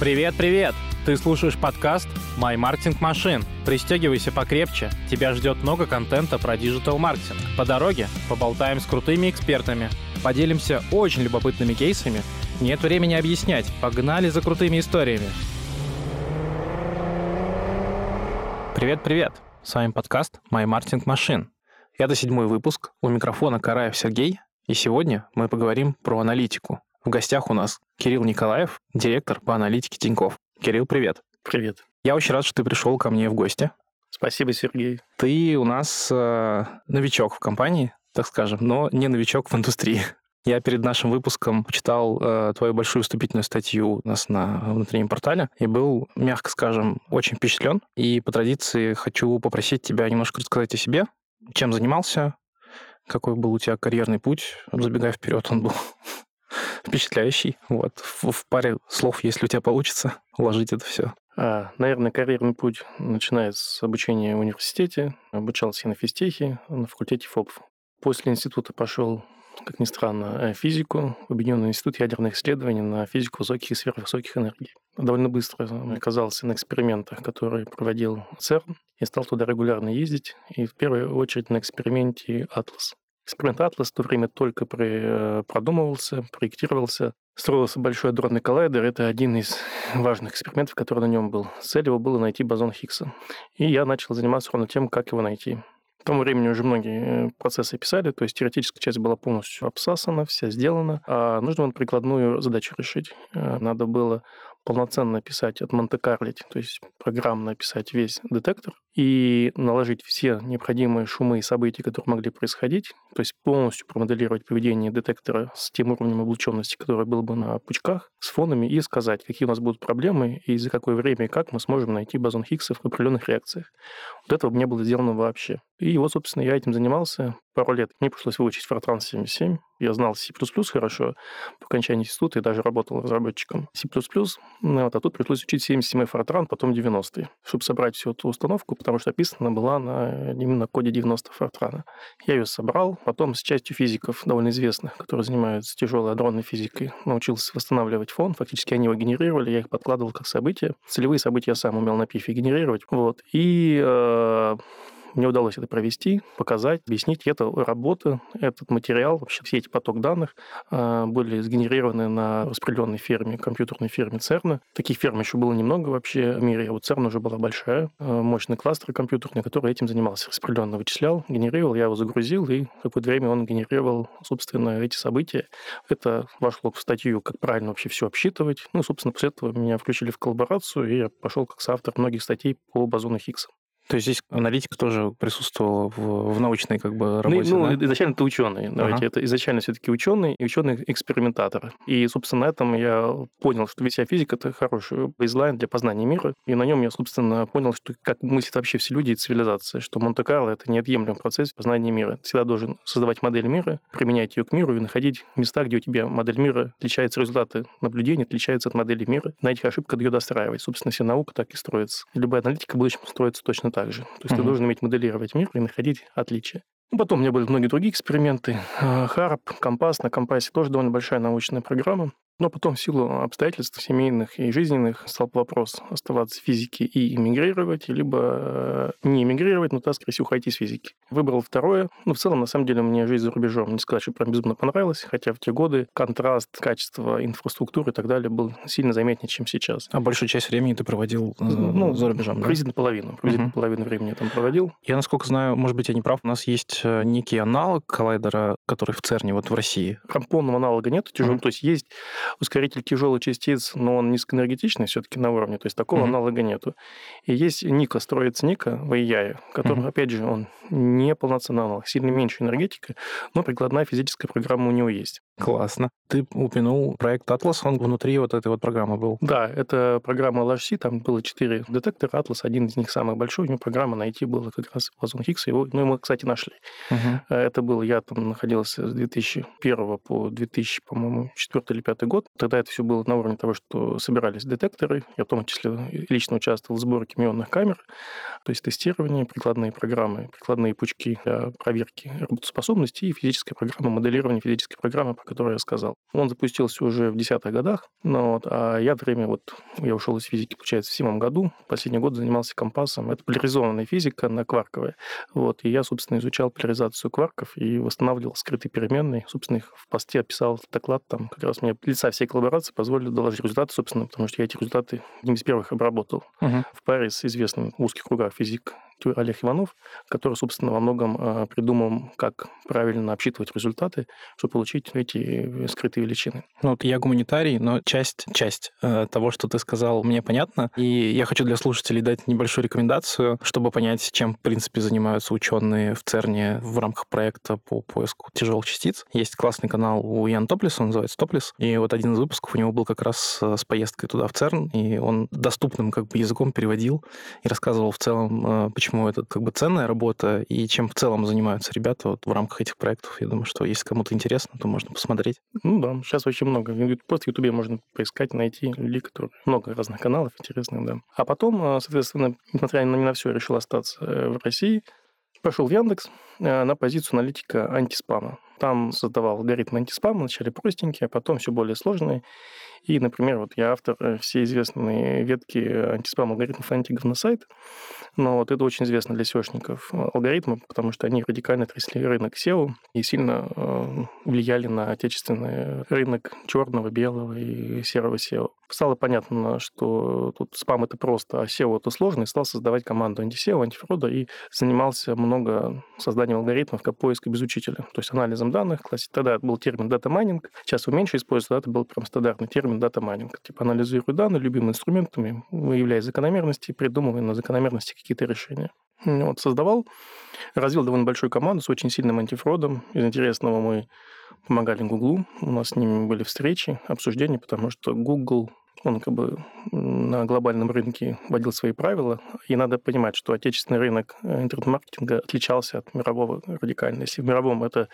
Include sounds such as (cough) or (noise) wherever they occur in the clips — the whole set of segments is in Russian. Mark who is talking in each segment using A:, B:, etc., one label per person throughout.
A: Привет, привет! Ты слушаешь подкаст «My Marketing Machine». Пристегивайся покрепче, тебя ждет много контента про digital-маркетинг. По дороге поболтаем с крутыми экспертами, поделимся очень любопытными кейсами. Нет времени объяснять, погнали за крутыми историями. Привет-привет! С вами подкаст «My Marketing Machine». Это седьмой выпуск. У микрофона Караев Сергей. И сегодня мы поговорим про аналитику. В гостях у нас Кирилл Николаев, директор по аналитике Тиньков. Кирилл, привет.
B: Привет.
A: Я очень рад, что ты пришел ко мне в гости.
B: Спасибо, Сергей.
A: Ты у нас э, новичок в компании, так скажем, но не новичок в индустрии. Я перед нашим выпуском читал э, твою большую вступительную статью у нас на внутреннем портале и был, мягко скажем, очень впечатлен. И по традиции хочу попросить тебя немножко рассказать о себе, чем занимался, какой был у тебя карьерный путь. Забегая вперед, он был (laughs) (laughs) впечатляющий. Вот. В, в паре слов, если у тебя получится, уложить это все.
B: А, наверное, карьерный путь начинается с обучения в университете. Обучался я на физтехе, на факультете ФОПов. После института пошел, как ни странно, э, физику, в Объединенный институт ядерных исследований на физику высоких и сверхвысоких энергий. Довольно быстро оказался на экспериментах, которые проводил ЦЕРН, и стал туда регулярно ездить, и в первую очередь на эксперименте «Атлас». Эксперимент «Атлас» в то время только при, продумывался, проектировался. Строился большой адронный коллайдер. Это один из (laughs) важных экспериментов, который на нем был. Цель его была найти бозон Хиггса. И я начал заниматься ровно тем, как его найти. К тому времени уже многие э, процессы писали, то есть теоретическая часть была полностью обсасана, вся сделана, а нужно было прикладную задачу решить. Э, надо было полноценно писать, от Монте-Карлить, то есть программно описать весь детектор и наложить все необходимые шумы и события, которые могли происходить, то есть полностью промоделировать поведение детектора с тем уровнем облученности, который был бы на пучках, с фонами, и сказать, какие у нас будут проблемы и за какое время и как мы сможем найти бозон Хиггса в определенных реакциях. Вот этого не было сделано вообще. И вот, собственно, я этим занимался пару лет. Мне пришлось выучить Fortran 77. Я знал C++ хорошо по окончании института и даже работал разработчиком C++. Ну, вот, а тут пришлось учить 77 Fortran, потом 90 чтобы собрать всю эту установку, потому что описана была на именно коде 90 Fortran. Я ее собрал, потом с частью физиков, довольно известных, которые занимаются тяжелой адронной физикой, научился восстанавливать фон. Фактически они его генерировали, я их подкладывал как события. Целевые события я сам умел на пифе генерировать. Вот. И э, мне удалось это провести, показать, объяснить. Это работа, этот материал, вообще все эти поток данных а, были сгенерированы на распределенной ферме, компьютерной ферме ЦЕРНа. Таких ферм еще было немного вообще в мире. Вот ЦЕРН уже была большая, а, мощный кластер компьютерный, который этим занимался. Распределенно вычислял, генерировал, я его загрузил, и какое-то время он генерировал, собственно, эти события. Это вошло в статью, как правильно вообще все обсчитывать. Ну, собственно, после этого меня включили в коллаборацию, и я пошел как соавтор многих статей по бозону Хиггса.
A: То есть здесь аналитика тоже присутствовала в, в научной как бы работе,
B: Ну,
A: да?
B: изначально это ученый. Давайте, ага. это изначально все-таки ученый и ученый-экспериментатор. И, собственно, на этом я понял, что вся физика – это хороший бейзлайн для познания мира. И на нем я, собственно, понял, что как мыслят вообще все люди и цивилизация, что Монте-Карло – это неотъемлемый процесс познания мира. Ты всегда должен создавать модель мира, применять ее к миру и находить места, где у тебя модель мира отличается, результаты наблюдения отличаются от модели мира. На этих ошибках ее достраивать. Собственно, вся наука так и строится. Любая аналитика в будущем строится точно так же. То есть угу. ты должен уметь моделировать мир и находить отличия. Ну, потом у меня были многие другие эксперименты. Харп, Компас. На Компасе тоже довольно большая научная программа. Но потом в силу обстоятельств семейных и жизненных стал вопрос оставаться в физике и эмигрировать, либо э, не эмигрировать, но, так, скорее всего, уйти из физики. Выбрал второе. Ну, в целом, на самом деле, мне жизнь за рубежом, не сказать, что прям безумно понравилось, хотя в те годы контраст, качество инфраструктуры и так далее был сильно заметнее, чем сейчас.
A: А большую часть времени ты проводил э, ну, за рубежом,
B: приблизительно да? половину. Приблизительно uh-huh. половину времени я там проводил.
A: Я, насколько знаю, может быть, я не прав, у нас есть э, некий аналог коллайдера, который в ЦЕРНе, вот в России.
B: Прям полного аналога нет, тяжелого. Uh-huh. То есть есть ускоритель тяжелых частиц, но он низкоэнергетичный все-таки на уровне, то есть такого mm-hmm. аналога нету. И есть Ника, строится Ника в AI, который, mm-hmm. опять же, он не полноценный аналог, сильно меньше энергетика, но прикладная физическая программа у него есть.
A: Классно. Ты упомянул проект Atlas, он внутри вот этой вот программы был.
B: Да, это программа LHC, там было четыре детектора, Atlas один из них самый большой, у него программа найти было как раз Озон Хиггс, его, ну, мы, кстати, нашли. Uh-huh. Это был, я там находился с 2001 по 2000, по-моему, 4 или 5 год. Тогда это все было на уровне того, что собирались детекторы. Я в том числе лично участвовал в сборке мионных камер, то есть тестирование, прикладные программы, прикладные пучки для проверки работоспособности и физическая программа, моделирование физической программы, который я сказал. Он запустился уже в десятых годах, но вот, а я время, вот я ушел из физики, получается, в седьмом году. Последний год занимался компасом. Это поляризованная физика на кварковая. Вот, и я, собственно, изучал поляризацию кварков и восстанавливал скрытые переменные. Собственно, их в посте описал доклад, там как раз мне лица всей коллаборации позволили доложить результаты, собственно, потому что я эти результаты одним из первых обработал
A: Мгм.
B: в паре с известным в узких кругах физик Олег Иванов, который, собственно, во многом э, придумал, как правильно обсчитывать результаты, чтобы получить эти э, скрытые величины.
A: Ну, вот я гуманитарий, но часть, часть э, того, что ты сказал, мне понятна. И я хочу для слушателей дать небольшую рекомендацию, чтобы понять, чем, в принципе, занимаются ученые в ЦЕРНе в рамках проекта по поиску тяжелых частиц. Есть классный канал у Ян Топлиса, он называется Топлис. И вот один из выпусков у него был как раз э, с поездкой туда, в ЦЕРН, и он доступным как бы языком переводил и рассказывал в целом, э, почему это как бы ценная работа и чем в целом занимаются ребята вот в рамках этих проектов. Я думаю, что если кому-то интересно, то можно посмотреть.
B: Ну да, сейчас очень много. Просто в Ютубе можно поискать, найти людей, которые... Много разных каналов интересных, да. А потом, э, соответственно, несмотря на, не на все, решил остаться э, в России. Пошел в Яндекс э, на позицию аналитика антиспама. Там создавал алгоритм антиспама, вначале простенькие, а потом все более сложные. И, например, вот я автор э, всей известной ветки антиспам алгоритмов антиговносайт. Но вот это очень известно для SEO шников алгоритмы, потому что они радикально трясли рынок SEO и сильно э, влияли на отечественный рынок черного, белого и серого SEO. Стало понятно, что тут спам это просто, а SEO это сложно, и стал создавать команду анти-SEO, антифрода, и занимался много созданием алгоритмов как поиска без учителя, то есть анализом данных. Классе- Тогда был термин data mining, сейчас его меньше используют, тогда это был прям стандартный термин data mining. Типа анализирую данные любимыми инструментами, выявляя закономерности, придумывая на закономерности какие-то решения. Вот, создавал, развил довольно большую команду с очень сильным антифродом. Из интересного мы помогали Гуглу, у нас с ними были встречи, обсуждения, потому что Google он как бы на глобальном рынке вводил свои правила, и надо понимать, что отечественный рынок э, интернет-маркетинга отличался от мирового радикально. Если в мировом это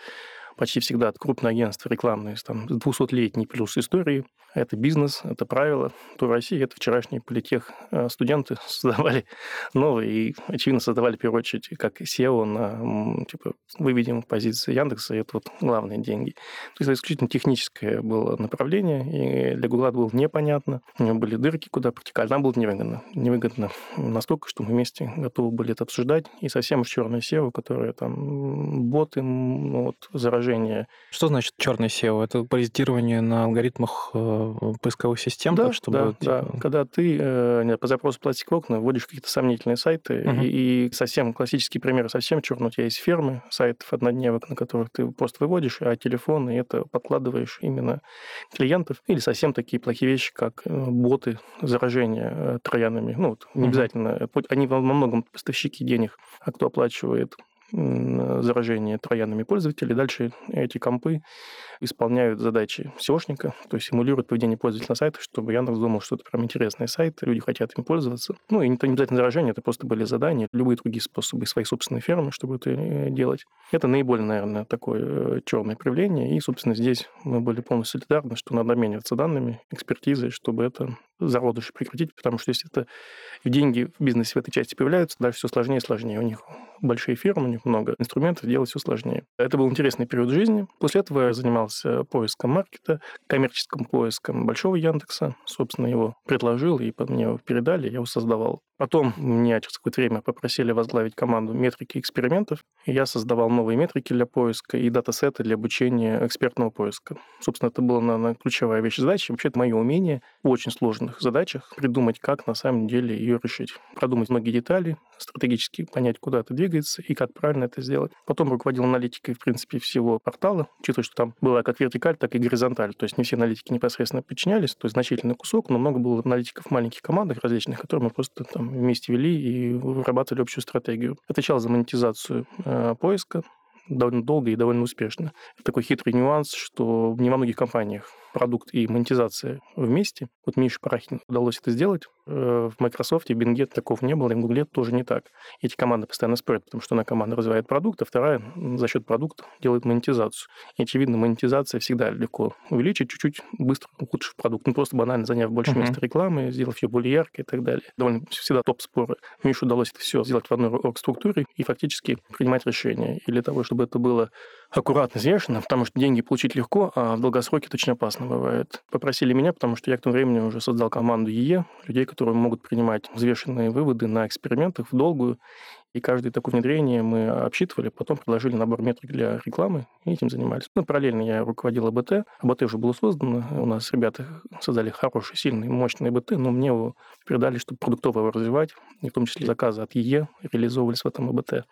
B: почти всегда от крупных агентств рекламные, там, с 200-летней плюс истории, это бизнес, это правила, то в России это вчерашние политех э, студенты (laughs) создавали новые и, очевидно, создавали, в первую очередь, как SEO на, типа, выведем позиции Яндекса, и это вот главные деньги. То есть это исключительно техническое было направление, и для Гугла было непонятно. У него были дырки, куда протекали. Нам было невыгодно. Невыгодно настолько, что мы вместе готовы были это обсуждать. И совсем уж черное SEO, которое там боты, ну, вот, заражение.
A: Что значит черный SEO? Это паразитирование на алгоритмах э, поисковых систем,
B: да,
A: так, чтобы...
B: да, да.
A: типа,
B: Когда ты э, по запросу пластик окна вводишь какие-то сомнительные сайты,
A: Мгм.
B: и, и совсем классический пример, совсем черный, у тебя есть фермы, сайтов однодневок, на которых ты просто выводишь, а телефон, и это подкладываешь именно клиентов, или совсем такие плохие вещи, как э, боты заражения э, троянами. Ну, вот, не
A: Мгм.
B: обязательно. э, Они во многом поставщики денег, а кто оплачивает заражение троянами пользователей. Дальше эти компы исполняют задачи SEOшника, то есть симулируют поведение пользователя на сайтах, чтобы Яндекс думал, что это прям интересный сайт, люди хотят им пользоваться. Ну, и не то- не обязательно заражение, это просто были задания, любые другие способы своей собственной фермы, чтобы это э, делать. Это наиболее, наверное, такое черное проявление, и, собственно, здесь мы были полностью солидарны, что надо обмениваться данными, экспертизой, чтобы это зародыши прекратить, потому что если это деньги в бизнесе в этой части появляются, дальше все сложнее и сложнее. У них большие фирмы, у них много инструментов, делать все сложнее. Это был интересный период жизни. После этого я занимался поиском маркета, коммерческим поиском большого Яндекса. Собственно, его предложил, и мне его передали, я его создавал. Потом меня через какое-то время попросили возглавить команду метрики экспериментов. И я создавал новые метрики для поиска и датасеты для обучения экспертного поиска. Собственно, это была, наверное, ключевая вещь задачи. Вообще, это мое умение в очень сложных задачах придумать, как на самом деле ее решить. Продумать многие детали, стратегически понять, куда это двигается и как правильно это сделать. Потом руководил аналитикой, в принципе, всего портала, учитывая, что там была как вертикаль, так и горизонталь. То есть не все аналитики непосредственно подчинялись, то есть значительный кусок, но много было аналитиков в маленьких командах различных, которые мы просто там вместе вели и вырабатывали общую стратегию. Отвечал за монетизацию э, поиска, довольно долго и довольно успешно. Такой хитрый нюанс, что не во многих компаниях продукт и монетизация вместе. Вот Мише Парахин удалось это сделать. Э, В Microsoft, в Bing такого не было, и в Google тоже не так. Эти команды постоянно спорят, потому что одна команда развивает продукт, а вторая за счет продукта делает монетизацию. И, очевидно, монетизация всегда легко увеличить, чуть-чуть быстро ухудшив продукт. Ну, просто банально заняв больше
A: Мгм.
B: места рекламы, сделав ее более яркой и так далее. Довольно всегда топ-споры. Мише удалось это все сделать в одной орг-структуре и фактически принимать решения. И для того, чтобы это было аккуратно взвешено, потому что деньги получить легко, а в долгосроке это очень опасно бывает. Попросили меня, потому что я к тому времени уже создал команду ЕЕ, людей, которые могут принимать взвешенные выводы на экспериментах в долгую. И каждое такое внедрение мы обсчитывали, потом предложили набор метрик для рекламы, и этим занимались. Ну, параллельно я руководил АБТ. АБТ уже было создано. У нас ребята создали хороший, сильный, мощный АБТ, но мне его передали, чтобы продуктово его развивать, и в том числе заказы от ЕЕ реализовывались в этом АБТ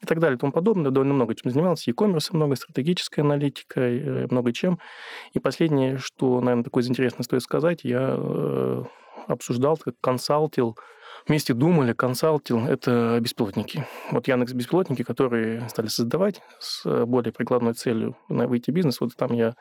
B: и так далее и тому подобное. Довольно много чем занимался. E-commerce много, стратегической аналитикой, э, много чем. И последнее, что, наверное, такое интересное стоит сказать, я э, обсуждал, как консалтил вместе думали, консалтил – это беспилотники. Вот Яндекс беспилотники, которые стали создавать с более прикладной целью на выйти бизнес. Вот там я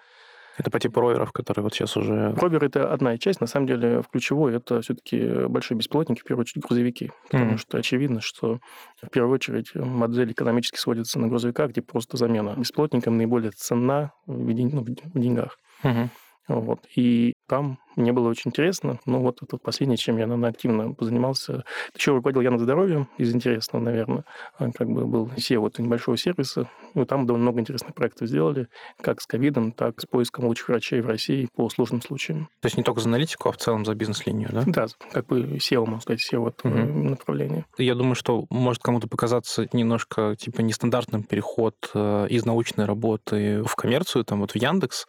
A: это по типу роверов, которые вот сейчас уже...
B: Ровер – это одна часть. На самом деле, в ключевой это все-таки большие беспилотники, в первую очередь грузовики. Потому mm-hmm. что очевидно, что в первую очередь модель экономически сводится на грузовиках, где просто замена беспилотникам наиболее ценна в, день, ну, в деньгах. Mm-hmm. Вот. И там мне было очень интересно. Ну, вот это последнее, чем я, наверное, активно позанимался. Еще руководил Яндекс Здоровьем из интересного, наверное. А, как бы был SEO вот небольшого сервиса. Ну, там довольно много интересных проектов сделали, как с ковидом, так и с поиском лучших врачей в России по сложным случаям.
A: То есть не только за аналитику, а в целом за бизнес-линию, да?
B: Да, как бы SEO, можно сказать, SEO вот угу. направление.
A: Я думаю, что может кому-то показаться немножко типа нестандартным переход э, из научной работы в коммерцию, там вот в Яндекс.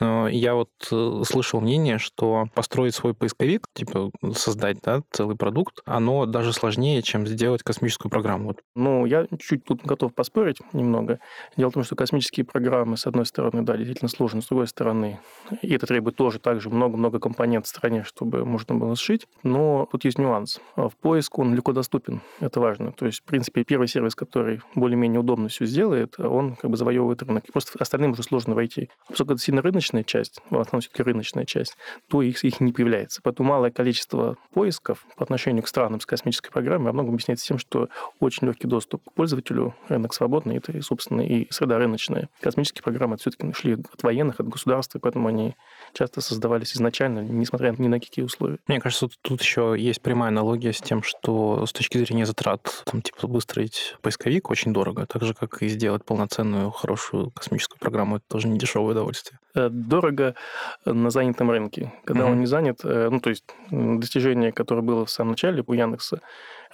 A: Но я вот э, слышал мнение, что что построить свой поисковик, типа создать да, целый продукт, оно даже сложнее, чем сделать космическую программу. Вот.
B: Ну, я чуть тут готов поспорить немного. Дело в том, что космические программы, с одной стороны, да, действительно сложны, с другой стороны, и это требует тоже также много-много компонент в стране, чтобы можно было сшить. Но тут есть нюанс. В поиск он легко доступен, это важно. То есть, в принципе, первый сервис, который более-менее удобно все сделает, он как бы завоевывает рынок. И просто остальным уже сложно войти. Поскольку это сильно рыночная часть, в основном все-таки рыночная часть, то их, их не появляется. Поэтому малое количество поисков по отношению к странам с космической программой во многом объясняется тем, что очень легкий доступ к пользователю, рынок свободный, это, собственно, и среда рыночная. Космические программы все-таки шли от военных, от государства, поэтому они часто создавались изначально, несмотря ни на какие условия.
A: Мне кажется, тут еще есть прямая аналогия с тем, что с точки зрения затрат, там, типа, выстроить поисковик очень дорого, так же, как и сделать полноценную, хорошую космическую программу, это тоже не дешевое удовольствие.
B: Э, дорого на занятом рынке. Когда mm-hmm. он не занят, э, ну, то есть достижение, которое было в самом начале у Яндекса,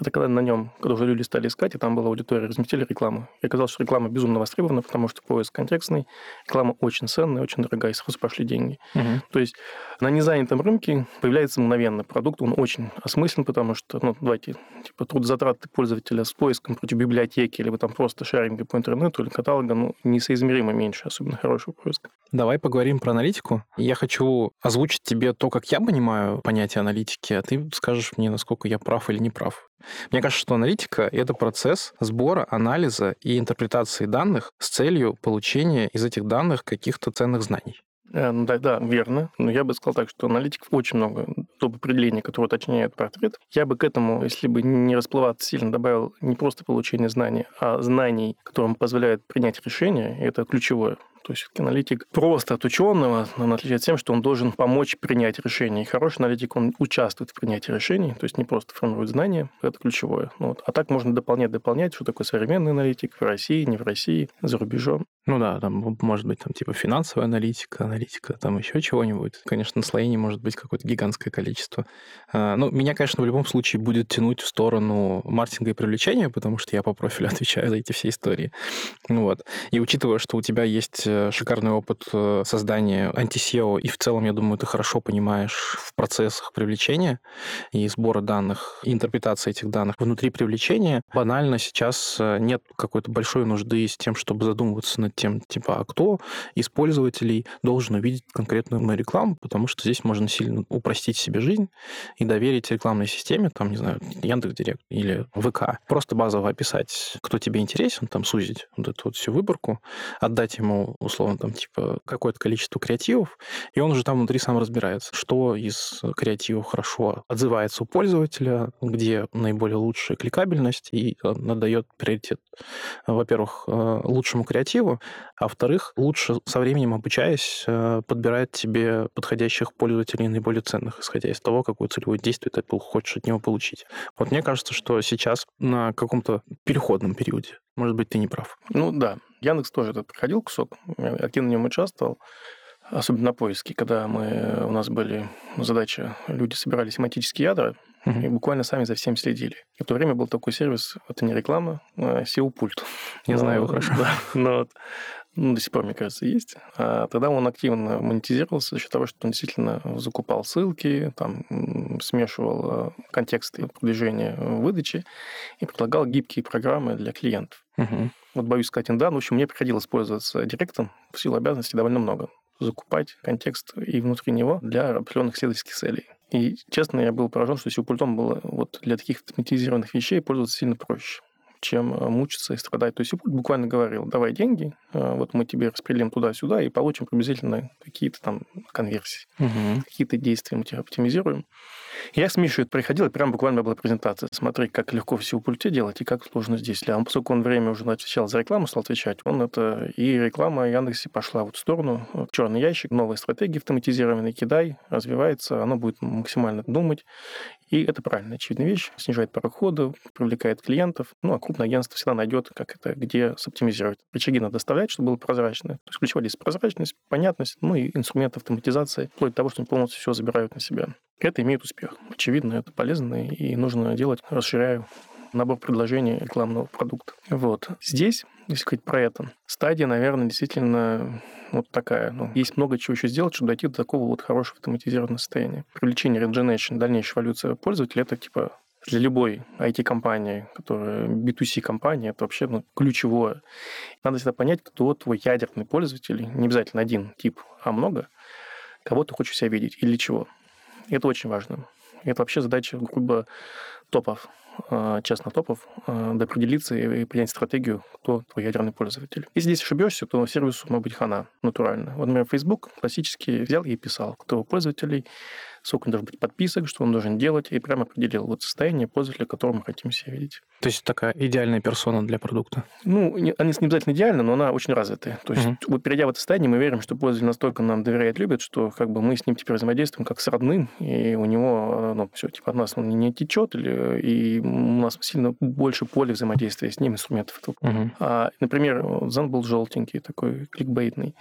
B: это когда на нем, когда уже люди стали искать, и там была аудитория, разместили рекламу. И оказалось, что реклама безумно востребована, потому что поиск контекстный, реклама очень ценная, очень дорогая, и сразу пошли деньги. Угу. То есть на незанятом рынке появляется мгновенно продукт, он очень осмыслен, потому что, ну, давайте, типа, трудозатраты пользователя с поиском против библиотеки, либо там просто шаринга по интернету или каталога, ну, несоизмеримо меньше, особенно хорошего поиска.
A: Давай поговорим про аналитику. Я хочу озвучить тебе то, как я понимаю понятие аналитики, а ты скажешь мне, насколько я прав или не прав. Мне кажется, что аналитика — это процесс сбора, анализа и интерпретации данных с целью получения из этих данных каких-то ценных знаний.
B: Э, ну да, да, верно. Но я бы сказал так, что аналитиков очень много. Топ определений, которое уточняет портрет. Я бы к этому, если бы не расплываться сильно, добавил не просто получение знаний, а знаний, которым позволяют принять решение. Это ключевое. То есть аналитик просто от ученого, он отличается тем, что он должен помочь принять решение. И хороший аналитик, он участвует в принятии решений, то есть не просто формирует знания, это ключевое. Ну, вот. А так можно дополнять, дополнять, что такое современный аналитик в России, не в России, за рубежом.
A: Ну да, там может быть там типа финансовая аналитика, аналитика, там еще чего-нибудь. Конечно, наслоений может быть какое-то гигантское количество. А, ну, меня, конечно, в любом случае будет тянуть в сторону маркетинга и привлечения, потому что я по профилю (laughs) отвечаю за эти все истории. Вот. И учитывая, что у тебя есть э, шикарный опыт э, создания антисео, и в целом, я думаю, ты хорошо понимаешь в процессах привлечения и сбора данных, и интерпретации этих данных внутри привлечения, банально сейчас э, нет какой-то большой нужды с тем, чтобы задумываться над тем, типа, а кто из пользователей должен увидеть конкретную мою рекламу, потому что здесь можно сильно упростить себе жизнь и доверить рекламной системе, там, не знаю, Яндекс.Директ или ВК. Просто базово описать, кто тебе интересен, там, сузить вот эту вот всю выборку, отдать ему, условно, там, типа, какое-то количество креативов, и он уже там внутри сам разбирается, что из креативов хорошо отзывается у пользователя, где наиболее лучшая кликабельность, и отдает приоритет, во-первых, э, лучшему креативу, а во-вторых, лучше со временем обучаясь, э, подбирать тебе подходящих пользователей наиболее ценных, исходя из того, какое целевое действие ты хочешь от него получить. Вот мне кажется, что сейчас на каком-то переходном периоде. Может быть, ты не прав.
B: Ну да, Яндекс тоже этот проходил кусок, я активно в нем участвовал, особенно на поиске, когда мы, у нас были задача, люди собирали семантические ядра, и буквально сами за всем следили. И в то время был такой сервис, это не реклама, а SEO-пульт. (laughs)
A: Я знаю его хорошо.
B: Да, но ну, до сих пор, мне кажется, есть. А тогда он активно монетизировался за счет того, что он действительно закупал ссылки, там, смешивал э, контексты продвижения выдачи и предлагал гибкие программы для клиентов.
A: Угу.
B: Вот боюсь сказать да, но в общем, мне приходилось пользоваться директом в силу обязанностей довольно много. Закупать контекст и внутри него для определенных исследовательских целей. И, честно, я был поражен, что сеупультом было вот для таких автоматизированных вещей пользоваться сильно проще чем э, мучиться и страдать. То есть Ипульт буквально говорил, давай деньги, э, вот мы тебе распределим туда-сюда и получим приблизительно какие-то там конверсии,
A: угу.
B: какие-то действия мы тебе оптимизируем. Я с Мишей приходил, и прям буквально была презентация. Смотри, как легко все в пульте делать и как сложно здесь. А он, поскольку он время уже отвечал за рекламу, стал отвечать, он это... И реклама Яндексе пошла вот в сторону. Черный ящик, новые стратегии автоматизированные, кидай, развивается, оно будет максимально думать. И это правильная, очевидная вещь. Снижает порог хода, привлекает клиентов. Ну, а крупное агентство всегда найдет, как это, где соптимизировать. Рычаги надо оставлять, чтобы было прозрачно. То есть ключевая здесь прозрачность, понятность, ну и инструмент автоматизации, вплоть до того, что они полностью все забирают на себя. Это имеет успех. Очевидно, это полезно и нужно делать, расширяя набор предложений рекламного продукта. Вот. Здесь, если говорить про это, стадия, наверное, действительно вот такая. Ну, есть много чего еще сделать, чтобы дойти до такого вот хорошего автоматизированного состояния. Привлечение Regeneration, дальнейшая эволюция пользователя, это типа для любой IT-компании, которая B2C-компания, это вообще ну, ключевое. Надо всегда понять, кто твой ядерный пользователь, не обязательно один тип, а много, кого ты хочешь себя видеть или чего. Это очень важно. Это вообще задача, грубо, топов, а, честно топов, а, определиться и принять стратегию, кто твой ядерный пользователь. Если здесь ошибешься, то сервису может быть хана натурально. Вот, например, Facebook классически взял и писал, кто пользователей, сколько должен быть подписок, что он должен делать, и прямо определил вот состояние пользователя, которого мы хотим себя видеть.
A: То есть такая идеальная персона для продукта?
B: Ну, не, она не обязательно идеальна, но она очень развитая. То есть, uh-huh. вот перейдя в это состояние, мы верим, что пользователь настолько нам доверяет, любит, что как бы мы с ним теперь взаимодействуем как с родным, и у него, ну, все, типа, от нас он не течет, или, и у нас сильно больше поля взаимодействия с ним, инструментов.
A: Uh-huh.
B: А, например, Зан был желтенький, такой кликбейтный.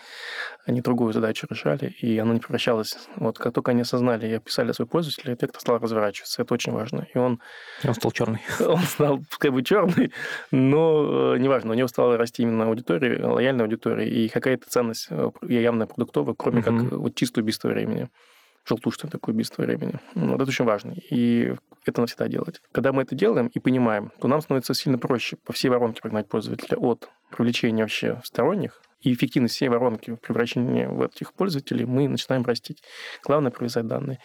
B: Они другую задачу решали, и она не превращалась. Вот как только они осознали и описали свой пользователь, эффект стал разворачиваться. Это очень важно. И он...
A: И он стал черный. (laughs)
B: Он стал, как бы, черный, но э, неважно, у него стала расти именно аудитория, лояльная аудитория, и какая-то ценность э, явная продуктовая, кроме как вот чистое убийство времени желтушное такое убийство времени. Вот это очень важно. И это навсегда делать. Когда мы это делаем и понимаем, то нам становится сильно проще по всей воронке прогнать пользователя от привлечения вообще сторонних и эффективность всей воронки в превращении в этих пользователей мы начинаем растить. Главное – привязать данные.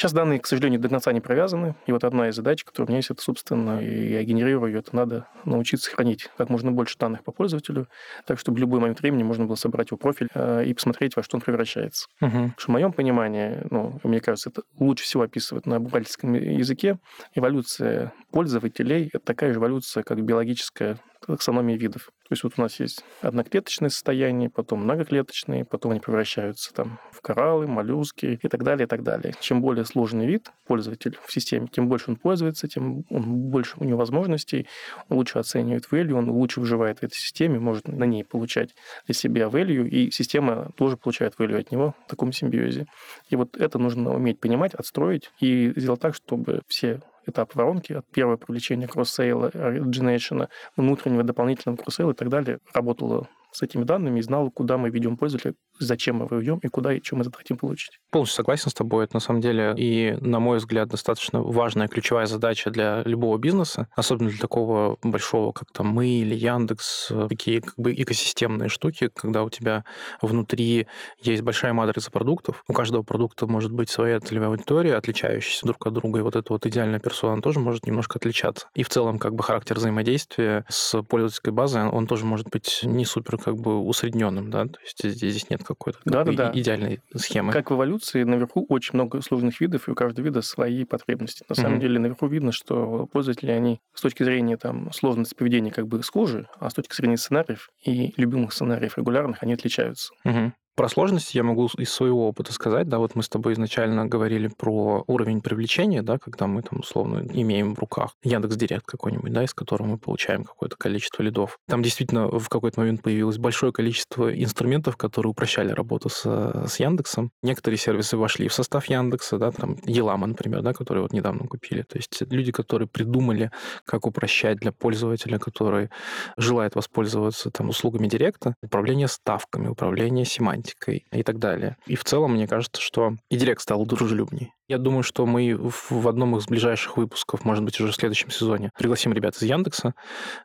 B: Сейчас данные, к сожалению, до конца не провязаны. И вот одна из задач, которая у меня есть, это, собственно, и я генерирую, это надо научиться хранить как можно больше данных по пользователю, так, чтобы в любой момент времени можно было собрать его профиль э, и посмотреть, во что он превращается.
A: Угу.
B: Потому что в моем понимании, ну, мне кажется, это лучше всего описывает на бухгалтерском языке. Эволюция пользователей – это такая же эволюция, как биологическая таксономия видов. То есть вот у нас есть одноклеточные состояния, потом многоклеточные, потом они превращаются там в кораллы, моллюски и так далее, и так далее. Чем более сложный вид пользователь в системе, тем больше он пользуется, тем он больше у него возможностей, он лучше оценивает value, он лучше выживает в этой системе, может на ней получать для себя value, и система тоже получает value от него в таком симбиозе. И вот это нужно уметь понимать, отстроить и сделать так, чтобы все этап воронки от первого привлечения cross-sell а, origination, внутреннего дополнительного cross-sell а и так далее работало с этими данными и знал, куда мы ведем пользователя, зачем мы его и куда и что мы хотим получить.
A: Полностью согласен с тобой. Это на самом деле и, на мой взгляд, достаточно важная ключевая задача для любого бизнеса, особенно для такого большого, как там мы или Яндекс, такие как бы экосистемные штуки, когда у тебя внутри есть большая матрица продуктов. У каждого продукта может быть своя целевая аудитория, отличающаяся друг от друга, и вот эта вот идеальная персона тоже может немножко отличаться. И в целом как бы характер взаимодействия с пользовательской базой, он тоже может быть не супер как бы усредненным, да, то есть здесь нет какой-то
B: да, да, да.
A: идеальной схемы.
B: Как в эволюции, наверху очень много сложных видов, и у каждого вида свои потребности. На самом mm-hmm. деле, наверху видно, что пользователи, они с точки зрения там, сложности поведения как бы схожи, а с точки зрения сценариев и любимых сценариев регулярных они отличаются.
A: Mm-hmm Про сложности я могу из своего опыта сказать, да, вот мы с тобой изначально говорили про уровень привлечения, да, когда мы там условно имеем в руках Яндекс Директ какой-нибудь, да, из которого мы получаем какое-то количество лидов. Там действительно в какой-то момент появилось большое количество инструментов, которые упрощали работу с, с Яндексом. Некоторые сервисы вошли в состав Яндекса, да, там Елама, например, да, который вот недавно купили. То есть люди, которые придумали, как упрощать для пользователя, который желает воспользоваться там услугами Директа, управление ставками, управление семантикой и так далее. И в целом, мне кажется, что и Директ стал дружелюбнее. Я думаю, что мы в одном из ближайших выпусков, может быть, уже в следующем сезоне, пригласим ребят из Яндекса,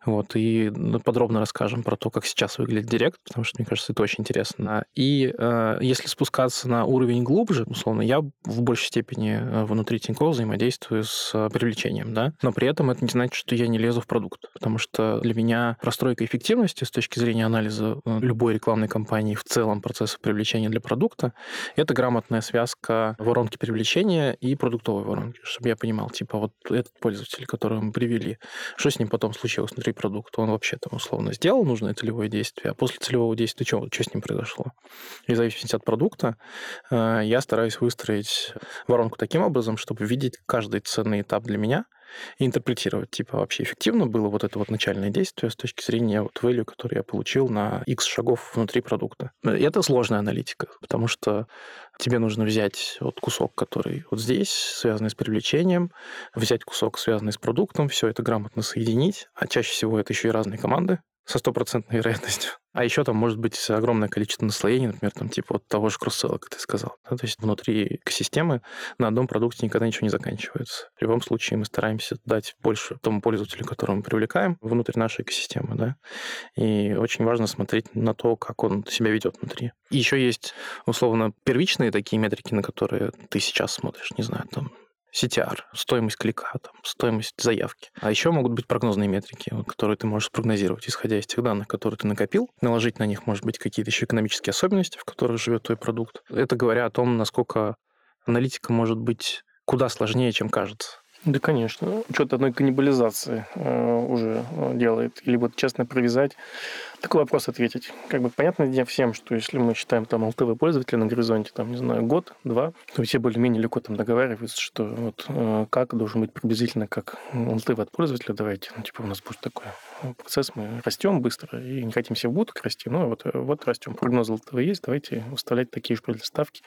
A: вот, и ну, подробно расскажем про то, как сейчас выглядит Директ, потому что, мне кажется, это очень интересно. И э, если спускаться на уровень глубже, условно, я в большей степени э, внутри Тинькофф взаимодействую с э, привлечением, да, но при этом это не значит, что я не лезу в продукт, потому что для меня простройка эффективности с точки зрения анализа э, любой рекламной кампании в целом процесса привлечения для продукта, это грамотная связка воронки привлечения приложения и продуктовой воронки, чтобы я понимал, типа, вот этот пользователь, которого мы привели, что с ним потом случилось внутри продукта? Он вообще там условно сделал нужное целевое действие, а после целевого действия что, что с ним произошло? И в зависимости от продукта э, я стараюсь выстроить воронку таким образом, чтобы видеть каждый ценный этап для меня, и интерпретировать, типа, вообще эффективно было вот это вот начальное действие с точки зрения вот value, который я получил на X шагов внутри продукта. И это сложная аналитика, потому что тебе нужно взять вот кусок, который вот здесь, связанный с привлечением, взять кусок, связанный с продуктом, все это грамотно соединить, а чаще всего это еще и разные команды, со стопроцентной вероятностью. А еще там может быть огромное количество наслоений, например, там типа вот того же кросселла, как ты сказал. Да? То есть внутри экосистемы на одном продукте никогда ничего не заканчивается. В любом случае мы стараемся дать больше тому пользователю, которого мы привлекаем, внутрь нашей экосистемы. Да? И очень важно смотреть на то, как он себя ведет внутри. И еще есть, условно, первичные такие метрики, на которые ты сейчас смотришь, не знаю, там CTR, стоимость клика, там, стоимость заявки. А еще могут быть прогнозные метрики, которые ты можешь спрогнозировать, исходя из тех данных, которые ты накопил. Наложить на них, может быть, какие-то еще экономические особенности, в которых живет твой продукт. Это говоря о том, насколько аналитика может быть куда сложнее, чем кажется.
B: Да, конечно. Учет одной каннибализации э, уже э, делает. Или вот честно привязать. Такой вопрос ответить. Как бы понятно для всем, что если мы считаем там ЛТВ пользователя на горизонте, там, не знаю, год, два, то все более-менее легко там договариваются, что вот э, как должен быть приблизительно как ЛТВ от пользователя, давайте, ну, типа у нас будет такой процесс, мы растем быстро и не хотим все в будку расти, но вот, вот растем. Прогноз ЛТВ есть, давайте выставлять такие же ставки.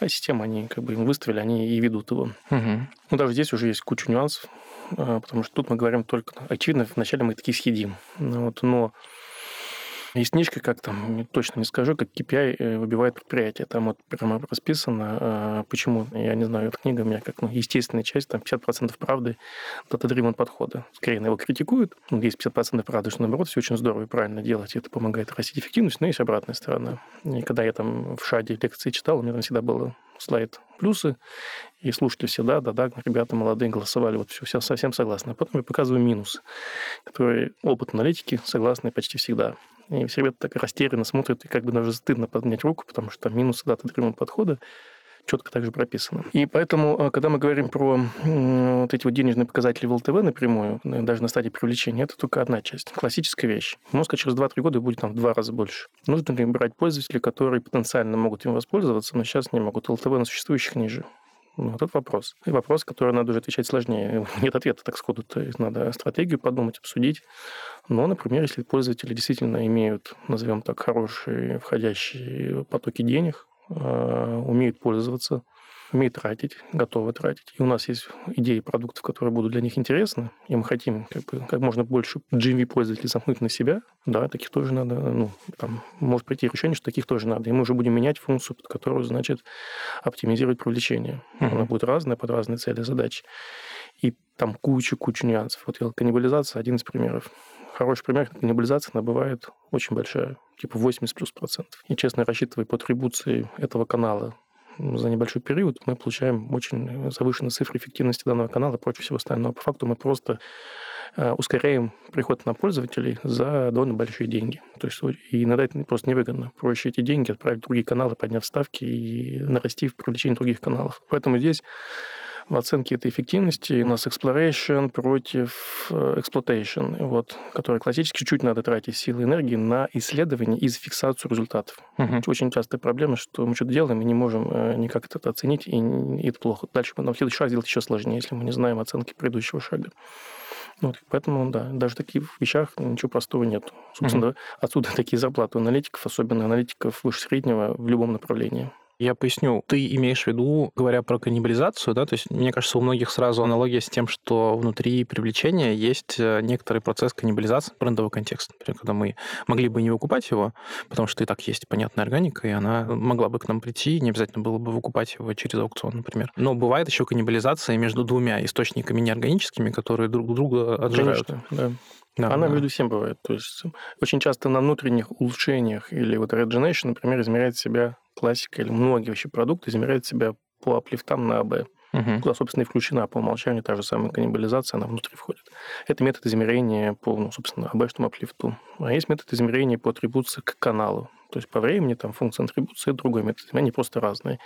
B: А система, они как бы им выставили, они и ведут его. Угу. Ну, даже здесь уже есть куча нюансов, а, потому что тут мы говорим только... Очевидно, вначале мы такие съедим. Ну вот, но есть книжка, как там, точно не скажу, как KPI э, выбивает предприятие. Там вот прямо расписано, а, почему, я не знаю, эта книга у меня как ну, естественная часть, там 50% правды, data-driven подхода. Скорее, его критикуют, ну, есть 50% правды, что наоборот все очень здорово и правильно делать, и это помогает растить эффективность, но есть обратная сторона. И когда я там в ШАДе лекции читал, у меня там всегда было слайд плюсы, и слушатели всегда, да-да, ребята молодые голосовали, вот все, все совсем согласны. А потом я показываю минусы, которые опыт аналитики согласны почти всегда. И все ребята так растерянно смотрят, и как бы даже стыдно поднять руку, потому что минусы дата древнего подхода четко также прописаны. И поэтому, э, когда мы говорим про вот эти вот денежные показатели в ЛТВ напрямую, э, даже на стадии привлечения, это только одна часть. Классическая вещь. Мозга через 2-3 года будет там в два раза больше. Нужно ли брать пользователей, которые потенциально могут им воспользоваться, но сейчас не могут. ЛТВ на существующих ниже. Ну, вот этот вопрос. И вопрос, который надо уже отвечать сложнее. (laughs) Нет ответа так сходу. То есть надо стратегию подумать, обсудить. Но, например, если пользователи действительно имеют, назовем так, хорошие входящие потоки денег, а, умеют пользоваться, умеют тратить, готовы тратить. И у нас есть идеи продуктов, которые будут для них интересны, и мы хотим как, бы, как можно больше GMV-пользователей замкнуть на себя, да, таких тоже надо, ну, там, может прийти решение, что таких тоже надо. И мы уже будем менять функцию, под которую, значит, оптимизировать привлечение. Uh-huh. Она будет разная под разные цели, задачи. И там куча-куча нюансов. Вот каннибализация – один из примеров. Хороший пример, каннибализация, она бывает очень большая, типа 80 плюс процентов. И, честно, рассчитывая по атрибуции этого канала за небольшой период, мы получаем очень завышенные цифры эффективности данного канала и прочего всего остального. По факту мы просто э, ускоряем приход на пользователей за довольно большие деньги. То есть и иногда это просто невыгодно. Проще эти деньги отправить в другие каналы, подняв ставки и нарасти в привлечении других каналов. Поэтому здесь в оценке этой эффективности у нас exploration против э, exploitation, вот, который классически чуть-чуть надо тратить силы и энергии на исследование и зафиксацию результатов. Угу. Очень частая проблема, что мы что-то делаем и не можем э, никак это оценить, и, и это плохо. Дальше нам следующий шаг сделать еще сложнее, если мы не знаем оценки предыдущего шага. Вот, поэтому, да, даже в таких вещах ничего простого нет. Собственно, угу. отсюда (laughs) такие зарплаты у аналитиков, особенно аналитиков выше среднего в любом направлении.
A: Я поясню. Ты имеешь в виду, говоря про каннибализацию, да, то есть, мне кажется, у многих сразу аналогия с тем, что внутри привлечения есть э, некоторый процесс каннибализации брендового контекста. Например, когда мы могли бы не выкупать его, потому что и так есть понятная органика, и она могла бы к нам прийти, не обязательно было бы выкупать его через аукцион, например. Но бывает еще каннибализация между двумя источниками неорганическими, которые друг друга отжирают.
B: Конечно, да. Да, Она да. между всем бывает. То есть очень часто на внутренних улучшениях или вот Regeneration, например, измеряет себя классика или многие вообще продукты измеряют себя по аплифтам на АБ. Угу. Куда, собственно, и включена по умолчанию та же самая каннибализация, она внутри входит. Это метод измерения по, ну, собственно, АБ-штому аплифту. А есть метод измерения по атрибуции к каналу. То есть по времени там функция атрибуции – другой метод измерения, просто разные.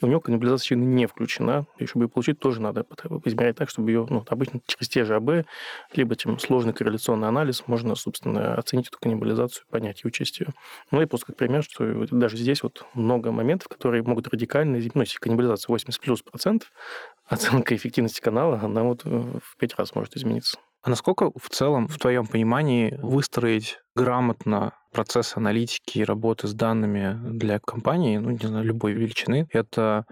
B: И у него каннибализация не включена. И чтобы ее получить, тоже надо измерять так, чтобы ее, ну, обычно через те же АБ, либо тем сложный корреляционный анализ, можно, собственно, оценить эту каннибализацию, понять и учесть ее. Ну и просто как пример, что даже здесь вот много моментов, которые могут радикально, ну, если каннибализация 80 плюс процентов, оценка эффективности канала, она вот в пять раз может измениться.
A: А насколько в целом, в твоем понимании, выстроить грамотно процесс аналитики и работы с данными для компании, ну, не знаю, любой величины, это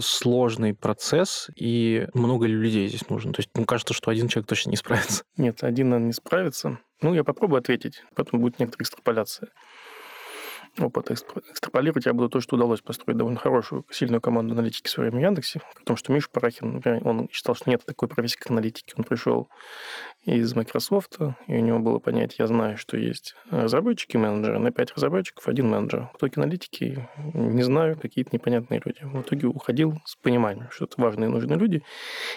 A: сложный процесс, и много людей здесь нужно. То есть, мне кажется, что один человек точно не справится.
B: Нет, один, наверное, не справится. Ну, я попробую ответить, потом будет некоторая экстраполяция опыт экстраполировать, я буду то, что удалось построить довольно хорошую, сильную команду аналитики в свое время в Яндексе. Потому что Миша Парахин, например, он считал, что нет такой профессии, как аналитики. Он пришел из Microsoft, и у него было понятие, я знаю, что есть разработчики менеджеры, на пять разработчиков один менеджер. В итоге аналитики, не знаю, какие-то непонятные люди. В итоге уходил с пониманием, что это важные и нужные люди,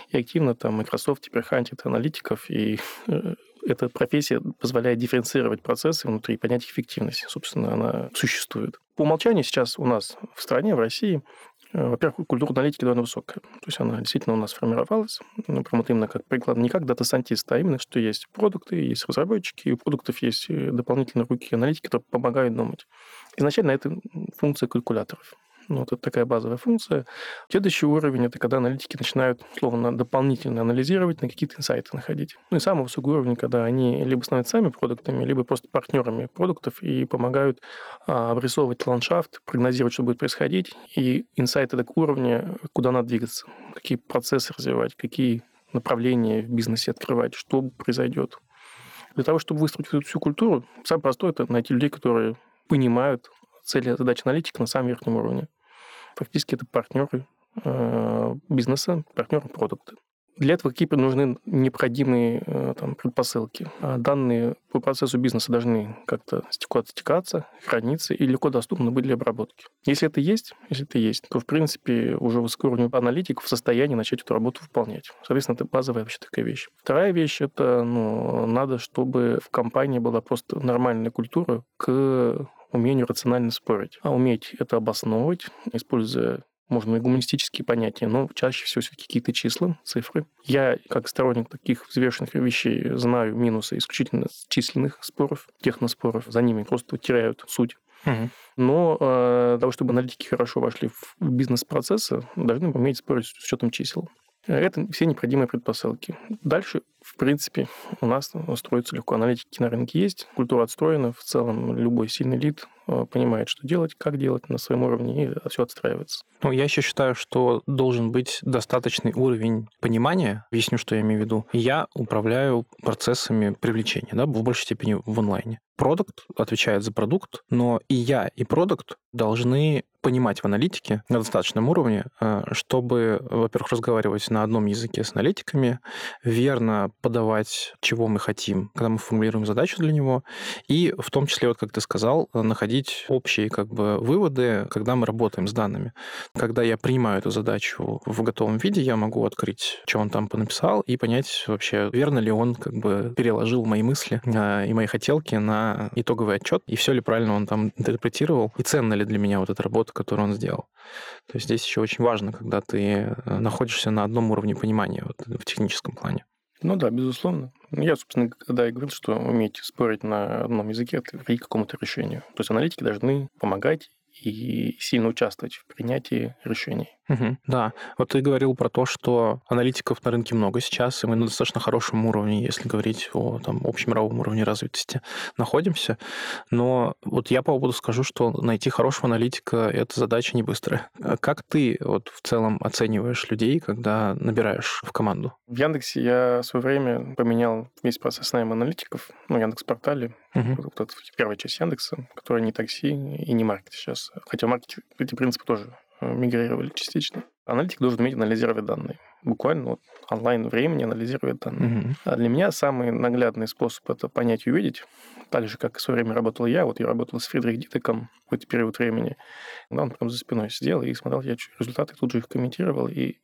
B: и активно там Microsoft теперь хантит аналитиков и э, эта профессия позволяет дифференцировать процессы внутри понять эффективность. Собственно, она существует. По умолчанию сейчас у нас в стране, в России, э, во-первых, культура аналитики довольно высокая. То есть она действительно у нас формировалась. Ну, прям вот именно как приклад, не как дата-сантист, а именно, что есть продукты, есть разработчики, и у продуктов есть э, дополнительные руки аналитики, которые помогают думать. Изначально это функция калькуляторов. Ну, вот это такая базовая функция. Следующий уровень – это когда аналитики начинают, словно, дополнительно анализировать, на какие-то инсайты находить. Ну и самый высокий уровень, когда они либо становятся сами продуктами, либо просто партнерами продуктов и помогают а, обрисовывать ландшафт, прогнозировать, что будет происходить, и инсайты так уровня, куда надо двигаться, какие процессы развивать, какие направления в бизнесе открывать, что произойдет. Для того, чтобы выстроить эту всю культуру, самое простое – это найти людей, которые понимают цели задач аналитика на самом верхнем уровне. Фактически это партнеры э, бизнеса, партнеры продукта. Для этого какие нужны необходимые э, там, предпосылки. А данные по процессу бизнеса должны как-то стекаться, храниться и легко доступны быть для обработки. Если это есть, если это есть, то, в принципе, уже высокоуровневый аналитик в состоянии начать эту работу выполнять. Соответственно, это базовая вообще такая вещь. Вторая вещь – это ну, надо, чтобы в компании была просто нормальная культура к умению рационально спорить. А уметь это обосновывать, используя можно и гуманистические понятия, но чаще всего все-таки какие-то числа, цифры. Я, как сторонник таких взвешенных вещей, знаю минусы исключительно численных споров, техноспоров. За ними просто теряют суть. Угу. Но э, для того, чтобы аналитики хорошо вошли в бизнес-процессы, должны уметь спорить с учетом чисел. Это все необходимые предпосылки. Дальше, в принципе, у нас строится легко. Аналитики на рынке есть, культура отстроена. В целом, любой сильный лид э, понимает, что делать, как делать на своем уровне, и все отстраивается.
A: Ну, я еще считаю, что должен быть достаточный уровень понимания. Объясню, что я имею в виду. Я управляю процессами привлечения, да, в большей степени в онлайне. Продукт отвечает за продукт, но и я, и продукт должны понимать в аналитике на достаточном уровне, э, чтобы, во-первых, разговаривать на одном языке с аналитиками, верно подавать, чего мы хотим, когда мы формулируем задачу для него, и в том числе, вот как ты сказал, находить общие как бы выводы, когда мы работаем с данными. Когда я принимаю эту задачу в готовом виде, я могу открыть, что он там понаписал, и понять вообще, верно ли он как бы переложил мои мысли э, и мои хотелки на итоговый отчет, и все ли правильно он там интерпретировал, и ценна ли для меня вот эта работа, которую он сделал. То есть здесь еще очень важно, когда ты э, находишься на одном уровне понимания вот, в техническом плане.
B: Ну да, безусловно. Я, собственно, когда и говорил, что уметь спорить на одном языке, это к какому-то решению. То есть аналитики должны помогать и сильно участвовать в принятии решений.
A: Угу, да, вот ты говорил про то, что аналитиков на рынке много сейчас, и мы на достаточно хорошем уровне, если говорить о там, общемировом уровне развитости, находимся. Но вот я по опыту скажу, что найти хорошего аналитика – это задача не быстрая. А как ты вот в целом оцениваешь людей, когда набираешь в команду?
B: В Яндексе я в свое время поменял весь процесс найма аналитиков, ну, Яндекс-портале, угу. вот это первая часть Яндекса, которая не такси и не маркет сейчас. Хотя маркет, эти принципы тоже мигрировали частично. Аналитик должен уметь анализировать данные. Буквально вот онлайн времени анализировать данные. Угу. А для меня самый наглядный способ это понять и увидеть. Так же, как в свое время работал я. Вот я работал с Фридрих Дитеком в какой-то период времени. Он прям за спиной сидел и смотрел я результаты, тут же их комментировал и, и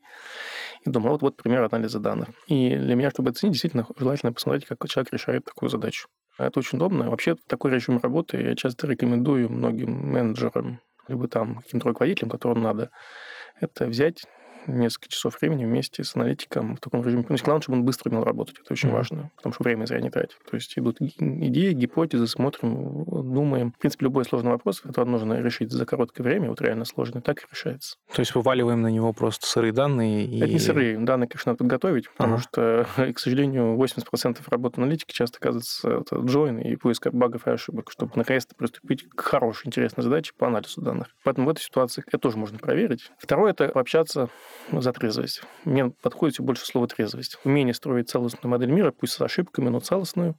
B: думал, вот, вот пример анализа данных. И для меня, чтобы оценить, действительно желательно посмотреть, как человек решает такую задачу. Это очень удобно. Вообще, такой режим работы я часто рекомендую многим менеджерам либо там каким-то руководителем, которому надо, это взять несколько часов времени вместе с аналитиком в таком режиме. Ну, главное, чтобы он быстро умел работать. Это очень mm-hmm. важно, потому что время зря не тратить. То есть идут идеи, гипотезы, смотрим, думаем. В принципе, любой сложный вопрос, который нужно решить за короткое время, вот реально сложный, так и решается.
A: То есть вываливаем на него просто сырые данные? И...
B: Это не сырые. Данные, конечно, надо подготовить, потому ага. что, (laughs) к сожалению, 80% работы аналитики часто оказывается join и поиск багов и ошибок, чтобы наконец-то приступить к хорошей, интересной задаче по анализу данных. Поэтому в этой ситуации это тоже можно проверить. Второе – это пообщаться за трезвость. Мне подходит все больше слово трезвость. Умение строить целостную модель мира, пусть с ошибками, но целостную,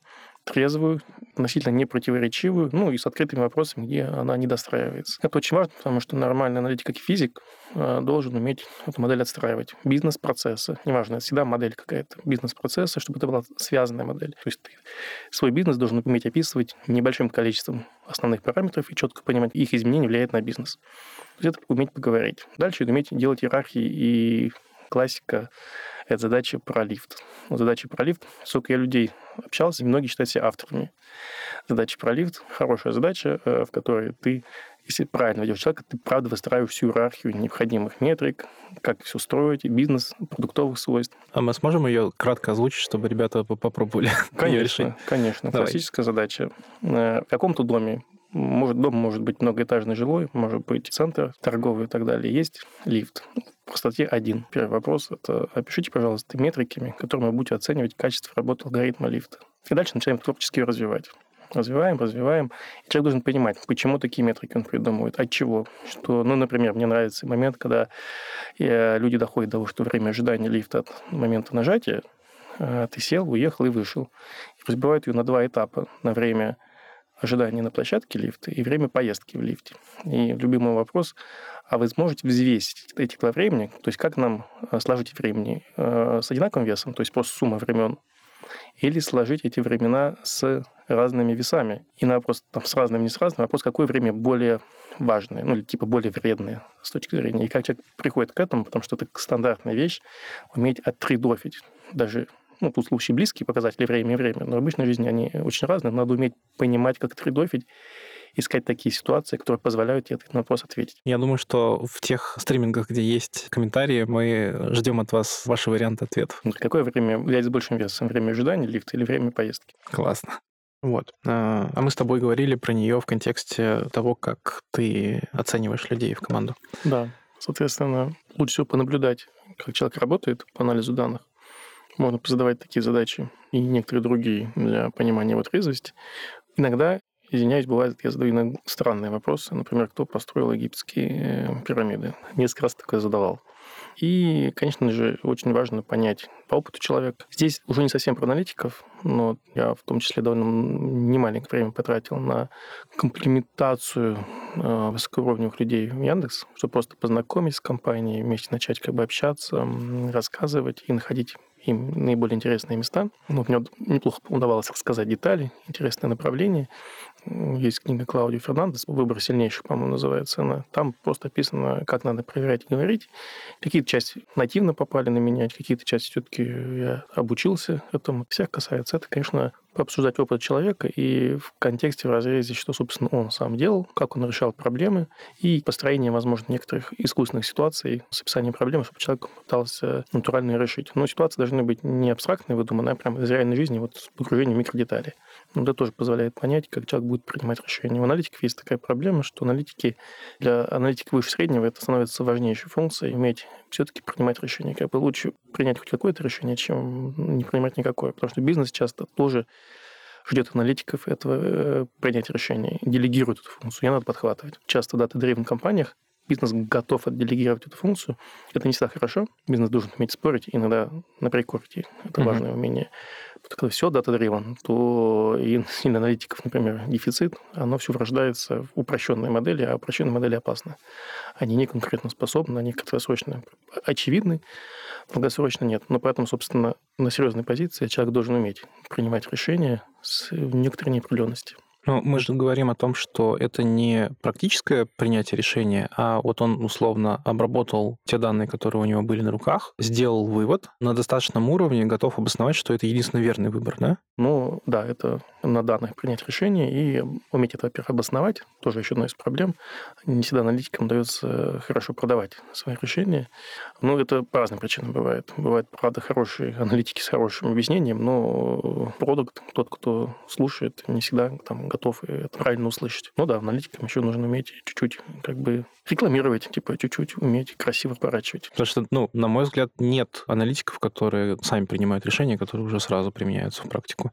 B: трезвую, относительно непротиворечивую, ну и с открытыми вопросами, где она не достраивается. Это очень важно, потому что нормальный аналитик, как и физик, э, должен уметь эту модель отстраивать. Бизнес-процессы, неважно, это всегда модель какая-то, бизнес-процессы, чтобы это была связанная модель. То есть ты свой бизнес должен уметь описывать небольшим количеством основных параметров и четко понимать, их изменение влияет на бизнес. То есть это уметь поговорить. Дальше уметь делать иерархии и классика – это задача про лифт. Задача про лифт. Сколько я людей общался, многие считают себя авторами. Задача про лифт – хорошая задача, э, в которой ты, если правильно ведешь человека, ты правда выстраиваешь всю иерархию необходимых метрик, как все строить, бизнес, продуктовых свойств.
A: А мы сможем ее кратко озвучить, чтобы ребята попробовали (laughs)
B: Конечно, конечно. Давай. Классическая задача. Э, в каком-то доме может, дом может быть многоэтажный жилой, может быть центр торговый и так далее. Есть лифт. В простоте один. Первый вопрос – это опишите, пожалуйста, метриками, которыми вы будете оценивать качество работы алгоритма лифта. И дальше начинаем творчески развивать. Развиваем, развиваем. И человек должен понимать, почему такие метрики он придумывает, от чего. Что, ну, например, мне нравится момент, когда э, люди доходят до того, что время ожидания лифта от момента нажатия, э, ты сел, уехал и вышел. И разбивают ее на два этапа. На время ожидание на площадке лифта и время поездки в лифте. И любимый вопрос, а вы сможете взвесить эти два времени, то есть как нам э, сложить времени э, с одинаковым весом, то есть просто сумма времен, или сложить эти времена с разными весами. И на вопрос там, с разным, не с разным, вопрос, какое время более важное, ну, или типа более вредное с точки зрения. И как человек приходит к этому, потому что это стандартная вещь, уметь оттрейдофить даже ну, тут случаи близкие показатели время и время, но в обычной жизни они очень разные. Надо уметь понимать, как трейдофить, искать такие ситуации, которые позволяют тебе на вопрос ответить.
A: Я думаю, что в тех стримингах, где есть комментарии, мы ждем от вас ваши варианты ответов.
B: Какое время влияет с большим весом? Время ожидания лифта или время поездки?
A: Классно. Вот. А, а мы с тобой говорили про нее в контексте того, как ты оцениваешь людей в команду.
B: Да. Соответственно, лучше всего понаблюдать, как человек работает по анализу данных, можно задавать такие задачи и некоторые другие для понимания его трезвости. Иногда, извиняюсь, бывает, я задаю странные вопросы. Например, кто построил египетские э, пирамиды? Несколько раз такое задавал. И, конечно же, очень важно понять по опыту человека. Здесь уже не совсем про аналитиков, но я в том числе довольно немаленькое время потратил на комплементацию э, высокоуровневых людей в Яндекс, чтобы просто познакомить с компанией, вместе начать как бы общаться, рассказывать и находить им наиболее интересные места. Ну, мне неплохо удавалось рассказать детали, интересное направление. Есть книга Клаудио Фернандес «Выбор сильнейших», по-моему, называется она. Там просто описано, как надо проверять и говорить. Какие-то части нативно попали на меня, какие-то части все-таки я обучился этому. Всех касается это, конечно, обсуждать опыт человека и в контексте, в разрезе, что, собственно, он сам делал, как он решал проблемы и построение, возможно, некоторых искусственных ситуаций с описанием проблемы, чтобы человек пытался натурально решить. Но ситуации должны быть не абстрактные, выдуманные, а прямо из реальной жизни, вот с погружением в микродетали. Ну, это тоже позволяет понять, как человек будет принимать решения. У аналитиков есть такая проблема, что аналитики для аналитики выше среднего это становится важнейшей функцией, иметь все-таки принимать решения. Как бы лучше принять хоть какое-то решение, чем не принимать никакое. Потому что бизнес часто тоже ждет аналитиков этого э, принятия решения, делегирует эту функцию. Ее надо подхватывать. Часто в дата-древен компаниях бизнес готов отделегировать эту функцию. Это не всегда хорошо. Бизнес должен уметь спорить, иногда наперекор идти. Это mm-hmm. важное умение. Когда все data-driven, то и, (laughs) и аналитиков, например, дефицит, оно все врождается в упрощенные модели, а упрощенные модели опасны. Они не конкретно способны, они краткосрочно очевидны, долгосрочно нет. Но поэтому, собственно, на серьезной позиции человек должен уметь принимать решения с некоторой неопределенностью.
A: Ну, мы же говорим о том, что это не практическое принятие решения, а вот он условно обработал те данные, которые у него были на руках, сделал вывод на достаточном уровне, готов обосновать, что это единственный верный выбор, да?
B: Ну, да, это на данных принять решение и уметь это, во-первых, обосновать, тоже еще одна из проблем. Не всегда аналитикам удается хорошо продавать свои решения. Ну, это по разным причинам бывает. Бывают, правда, хорошие аналитики с хорошим объяснением, но продукт, тот, кто слушает, не всегда там готов это правильно услышать. Ну да, аналитикам еще нужно уметь чуть-чуть как бы рекламировать, типа чуть-чуть уметь красиво поворачивать.
A: Потому что, ну, на мой взгляд, нет аналитиков, которые сами принимают решения, которые уже сразу применяются в практику.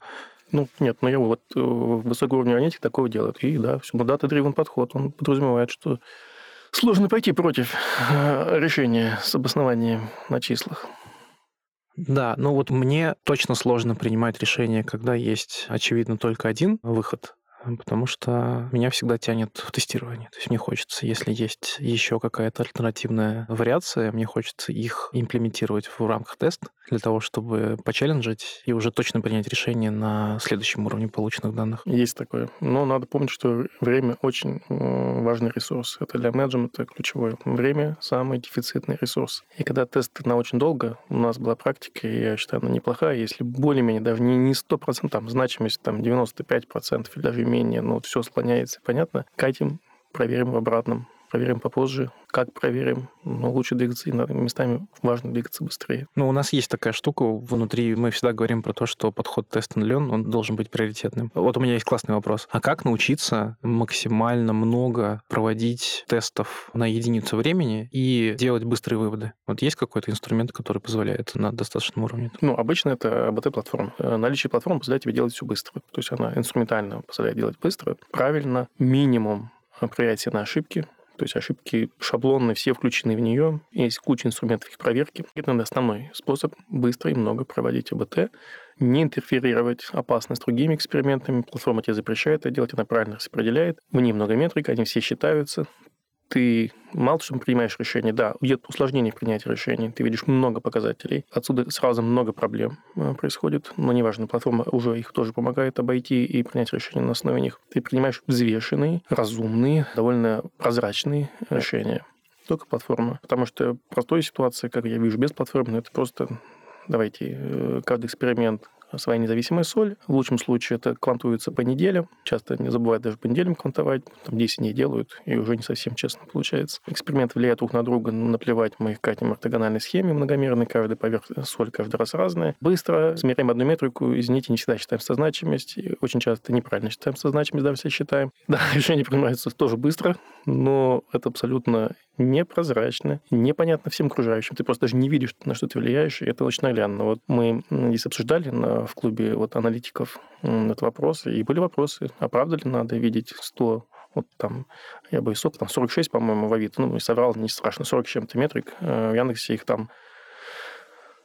B: Ну, нет, но я вот э, высокого уровня аналитики такого делают. И да, все, но дата-дривен подход, он подразумевает, что сложно пойти против э, решения с обоснованием на числах.
A: Да, ну вот мне точно сложно принимать решение, когда есть, очевидно, только один выход потому что меня всегда тянет в тестирование. То есть мне хочется, если есть еще какая-то альтернативная вариация, мне хочется их имплементировать в рамках теста для того, чтобы почелленджить и уже точно принять решение на следующем уровне полученных данных.
B: Есть такое. Но надо помнить, что время очень важный ресурс. Это для менеджмента ключевое. Время – самый дефицитный ресурс. И когда тесты на очень долго, у нас была практика, и я считаю, она неплохая, если более-менее, даже не 100%, там, значимость там 95% или даже менее, но все склоняется, понятно, катим, проверим в обратном проверим попозже. Как проверим? Но лучше двигаться, и местами важно двигаться быстрее.
A: Ну, у нас есть такая штука внутри, мы всегда говорим про то, что подход тест and learn, он должен быть приоритетным. Вот у меня есть классный вопрос. А как научиться максимально много проводить тестов на единицу времени и делать быстрые выводы? Вот есть какой-то инструмент, который позволяет на достаточном уровне?
B: Ну, обычно это АБТ-платформа. Э, наличие платформы позволяет тебе делать все быстро. То есть она инструментально позволяет делать быстро, правильно, минимум проверять все на ошибки, то есть ошибки шаблонные, все включены в нее. Есть куча инструментов их проверки. Это основной способ быстро и много проводить АБТ, не интерферировать опасно с другими экспериментами. Платформа тебе запрещает это делать, она правильно распределяет. В ней много метрик, они все считаются ты мало что принимаешь решение, да, идет усложнение принятия решений, ты видишь много показателей, отсюда сразу много проблем э, происходит, но неважно, платформа уже их тоже помогает обойти и принять решение на основе них. Ты принимаешь взвешенные, разумные, довольно прозрачные решения. Только платформа. Потому что простая ситуация, как я вижу, без платформы, это просто давайте э, каждый эксперимент своя независимая соль. В лучшем случае это квантуется по неделям. Часто не забывают даже по неделям квантовать. Там 10 дней делают, и уже не совсем честно получается. Эксперимент влияет друг на друга. Наплевать, мы их катим ортогональной схеме многомерной. Каждый поверхность соль каждый раз разная. Быстро смеряем одну метрику. Извините, не всегда считаем созначимость. Очень часто неправильно считаем созначимость, даже все считаем. (laughs) Да, решение принимается тоже быстро, но это абсолютно непрозрачно, непонятно всем окружающим. Ты просто даже не видишь, на что ты влияешь, и это очень наглядно. Вот мы здесь обсуждали на, в клубе вот аналитиков этот вопрос, и были вопросы, а правда ли надо видеть 100 вот там, я бы сколько там, 46, по-моему, в Авито, ну, соврал, не страшно, 40 чем-то метрик, э, в Яндексе их там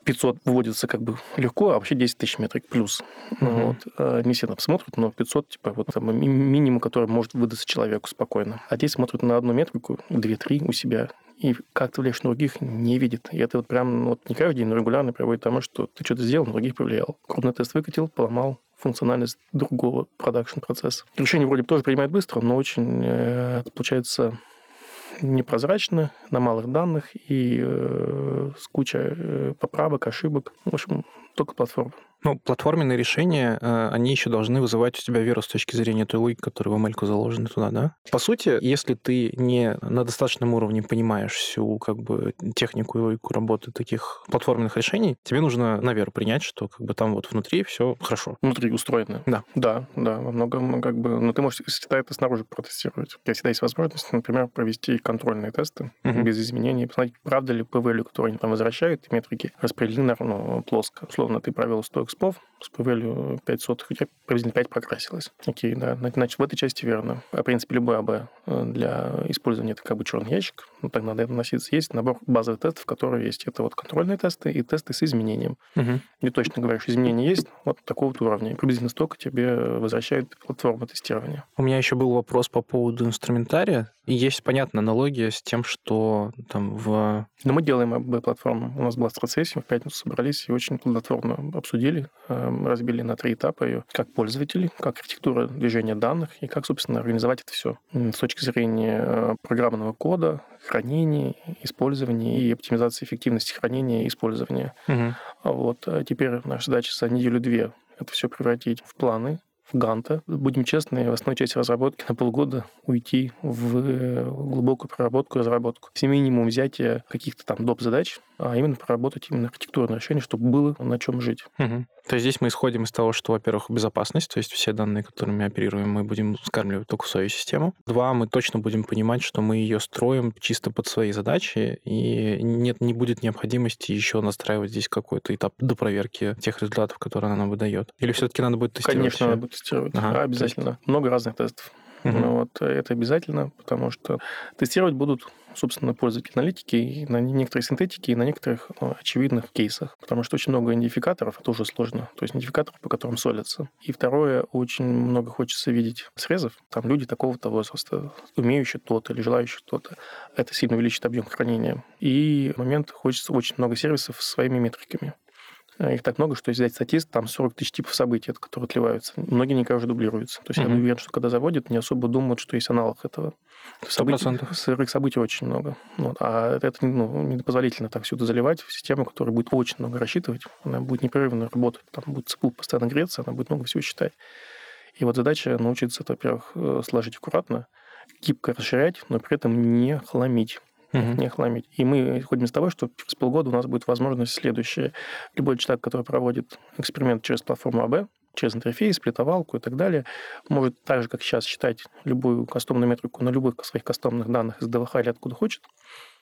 B: 500 выводится как бы легко, а вообще 10 тысяч метрик плюс. Uh-huh. Вот. А, не все там смотрят, но 500, типа, вот там минимум, который может выдаться человеку спокойно. А здесь смотрят на одну метрику, 2-3 у себя, и как ты влияешь на других, не видит. И это вот прям ну, вот не каждый день, но регулярно приводит к тому, что ты что-то сделал, на других повлиял. Крупный тест выкатил, поломал функциональность другого продакшн-процесса. Решение вроде бы тоже принимает быстро, но очень, э, получается, непрозрачно, на малых данных и э, с кучей э, поправок, ошибок. В общем, только платформа.
A: Ну, платформенные решения, э, они еще должны вызывать у тебя веру с точки зрения той логики, которая в ML заложена туда, да? По сути, если ты не на достаточном уровне понимаешь всю как бы технику и логику работы таких платформенных решений, тебе нужно на веру принять, что как бы там вот внутри все хорошо.
B: Внутри устроено.
A: Да.
B: Да, да, во многом как бы... Но ты можешь всегда это снаружи протестировать. У тебя всегда есть возможность, например, провести контрольные тесты uh-huh. без изменений, посмотреть, правда ли p-value, который они там возвращают, метрики распределены ну, плоско. Условно, ты провел 100 экспов с p-value 5 сотых, у тебя приблизительно 5 прокрасилось. Окей, да, значит, в этой части верно. А, в принципе, любой АБ э, для использования это как бы черный ящик, ну, так надо это носиться. Есть набор базовых тестов, которые есть. Это вот контрольные тесты и тесты с изменением.
A: Угу.
B: Не точно говоришь, изменения есть, вот такого вот уровня. приблизительно столько тебе возвращает платформа тестирования.
A: У меня еще был вопрос по поводу инструментария. И есть, понятно, аналогия с тем, что там в...
B: Но мы делаем АБ-платформу. У нас была страцессия, в пятницу собрались и очень плодотворно обсудили, эм, разбили на три этапа ее. Как пользователи, как архитектура движения данных и как, собственно, организовать это все с точки зрения э, программного кода, хранения, использования и оптимизации эффективности хранения и использования.
A: Угу.
B: Вот. А теперь наша задача за неделю-две это все превратить в планы, Ганта. Будем честны, в основной части разработки на полгода уйти в э, глубокую проработку, разработку. Все минимум взятие каких-то там доп. задач, а именно проработать именно архитектурное решение, чтобы было на чем жить.
A: Угу. То есть здесь мы исходим из того, что, во-первых, безопасность, то есть все данные, которыми мы оперируем, мы будем скармливать только в свою систему. Два, мы точно будем понимать, что мы ее строим чисто под свои задачи, и нет, не будет необходимости еще настраивать здесь какой-то этап до проверки тех результатов, которые она нам выдает. Или все-таки надо будет тестировать?
B: Конечно, надо будет тестировать. Ага, обязательно. Есть... Много разных тестов. Ну, вот это обязательно, потому что тестировать будут, собственно, пользователи аналитики и на некоторые синтетики, и на некоторых ну, очевидных кейсах, потому что очень много идентификаторов, это уже сложно, то есть идентификаторов, по которым солятся. И второе, очень много хочется видеть срезов, там люди такого-то возраста, умеющие то-то или желающие то-то. Это сильно увеличит объем хранения. И момент хочется очень много сервисов с своими метриками. Э, их так много, что если взять статист, там 40 тысяч типов событий, которые отливаются. Многие никогда уже дублируются. То есть mm-hmm. я уверен, что когда заводят, не особо думают, что есть аналог этого. Событий, сырых событий очень много. Вот. А это ну, непозволительно так это заливать в систему, которая будет очень много рассчитывать. Она будет непрерывно работать. Там будет ЦПУ постоянно греться, она будет много всего считать. И вот задача научиться это, во-первых, э, сложить аккуратно, гибко расширять, но при этом не хламить uh-huh. не хламить. И мы исходим из того, что через полгода у нас будет возможность следующая. Любой человек, который проводит эксперимент через платформу АБ, через интерфейс, плитовалку и так далее, может так же, как сейчас, считать любую кастомную метрику на любых своих кастомных данных из ДВХ или откуда хочет.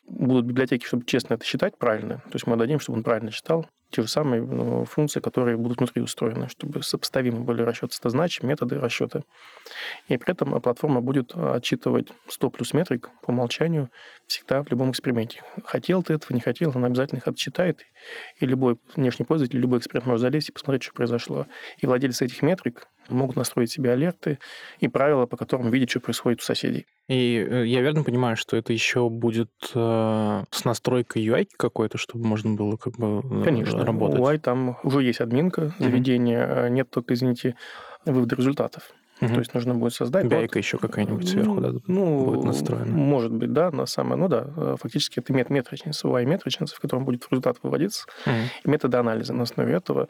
B: Будут библиотеки, чтобы честно это считать правильно. То есть мы дадим, чтобы он правильно читал те же самые ну, функции, которые будут внутри устроены, чтобы сопоставимы были расчеты стоznaч, методы расчета. И при этом платформа будет отчитывать 100 плюс метрик по умолчанию всегда в любом эксперименте. Хотел ты этого, не хотел, она обязательно их отчитает. И любой внешний пользователь, любой эксперт может залезть и посмотреть, что произошло. И владельцы этих метрик могут настроить себе алерты и правила, по которым видеть, что происходит у соседей.
A: И э, я верно понимаю, что это еще будет э, с настройкой UI какой-то, чтобы можно было как бы
B: э, Конечно. работать? UI там уже есть админка заведения, mm-hmm. нет только, извините, вывода результатов. Угу. То есть нужно будет создать...
A: Байка еще какая-нибудь сверху, да,
B: ну, будет настроена? Может быть, да, на самое... Ну да, э, фактически это мет метричница, UI метричница, в котором будет результат выводиться, угу. и методы анализа на основе этого.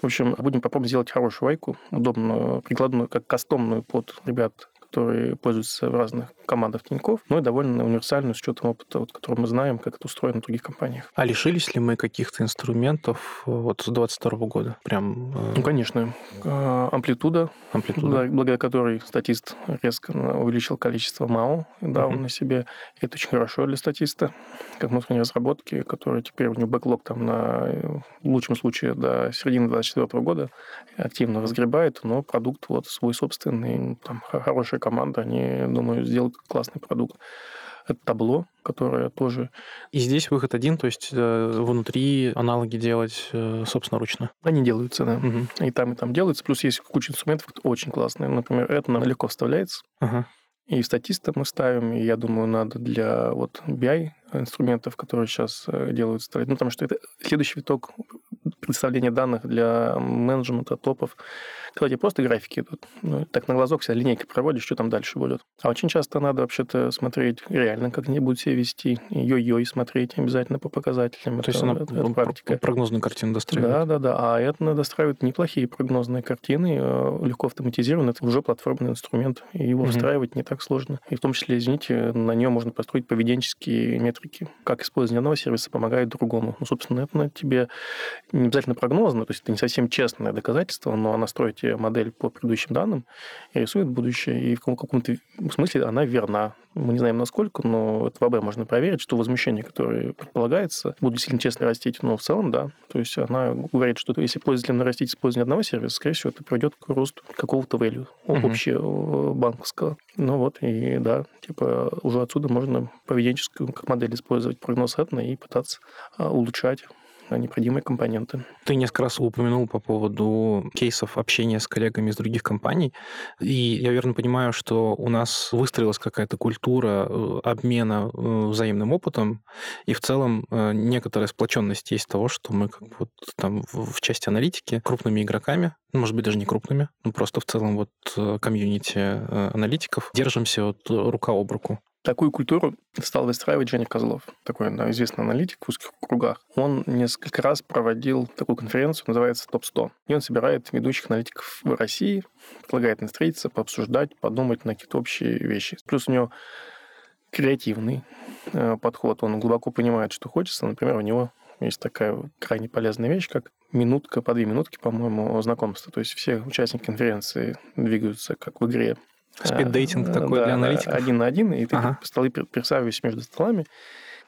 B: В общем, будем попробовать сделать хорошую вайку, удобную, прикладную, как кастомную под ребят, которые пользуются в разных командах Тинькофф, но и довольно универсальную с учетом опыта, вот, который мы знаем, как это устроено в других компаниях.
A: А лишились ли мы каких-то инструментов э, вот с 22 года? Прям...
B: Э... Ну, конечно. Э, амплитуда, амплитуда. благодаря которой статист резко увеличил количество МАО, дал uh-huh. на себе. Это очень хорошо для статиста, как внутренней разработки, которая теперь у него бэклог там на, в лучшем случае до середины 2024 года активно разгребает, но продукт вот свой собственный, там хорошая команда, они, думаю, сделают классный продукт. Это табло, которое тоже...
A: И здесь выход один, то есть э, внутри аналоги делать э, собственноручно?
B: Они делаются, да. Угу. И там, и там делаются. Плюс есть куча инструментов очень классные. Например, это нам легко вставляется.
A: Ага.
B: И статиста мы ставим, и я думаю, надо для вот BI инструментов, которые сейчас э, делают, ну, потому что это следующий виток представления данных для менеджмента, топов, тебе просто графики идут. Ну, так на глазок вся линейка проводишь, что там дальше будет. А очень часто надо вообще-то смотреть реально, как они будут себя вести, йо-йо смотреть обязательно по показателям.
A: То это, есть она это, это практика. прогнозную картину достраивает?
B: Да, да, да. А это надо достраивать неплохие прогнозные картины, э, легко автоматизирован. Это уже платформенный инструмент, и его угу. встраивать не так сложно. И в том числе, извините, на нем можно построить поведенческие метрики, как использование одного сервиса помогает другому. Ну, собственно, это на тебе не обязательно прогнозно, то есть это не совсем честное доказательство, но она строит модель по предыдущим данным и рисует будущее, и в каком-то смысле она верна. Мы не знаем, насколько, но это в АБ можно проверить, что возмущение, которое предполагается, будут действительно честно растить, но в целом, да. То есть она говорит, что если пользователям нарастить использование одного сервиса, скорее всего, это приведет к росту какого-то value uh-huh. общего банковского. Ну вот, и да, типа уже отсюда можно поведенческую как модель использовать прогноз и пытаться а, улучшать необходимые компоненты.
A: Ты несколько раз упомянул по поводу кейсов общения с коллегами из других компаний, и я верно понимаю, что у нас выстроилась какая-то культура э, обмена э, взаимным опытом, и в целом э, некоторая сплоченность есть того, что мы как бы вот там в части аналитики крупными игроками, ну, может быть, даже не крупными, но просто в целом вот комьюнити аналитиков держимся вот рука об руку.
B: Такую культуру стал выстраивать Женя Козлов, такой да, известный аналитик в узких кругах. Он несколько раз проводил такую конференцию, называется ТОП-100. И он собирает ведущих аналитиков в России, предлагает им встретиться, пообсуждать, подумать на какие-то общие вещи. Плюс у него креативный э, подход. Он глубоко понимает, что хочется. Например, у него есть такая крайне полезная вещь, как минутка по две минутки, по-моему, знакомства. То есть все участники конференции двигаются как в игре
A: Спиддейтинг а, такой да, для аналитиков?
B: один на один, и ты ага. столы пересаживаешься между столами,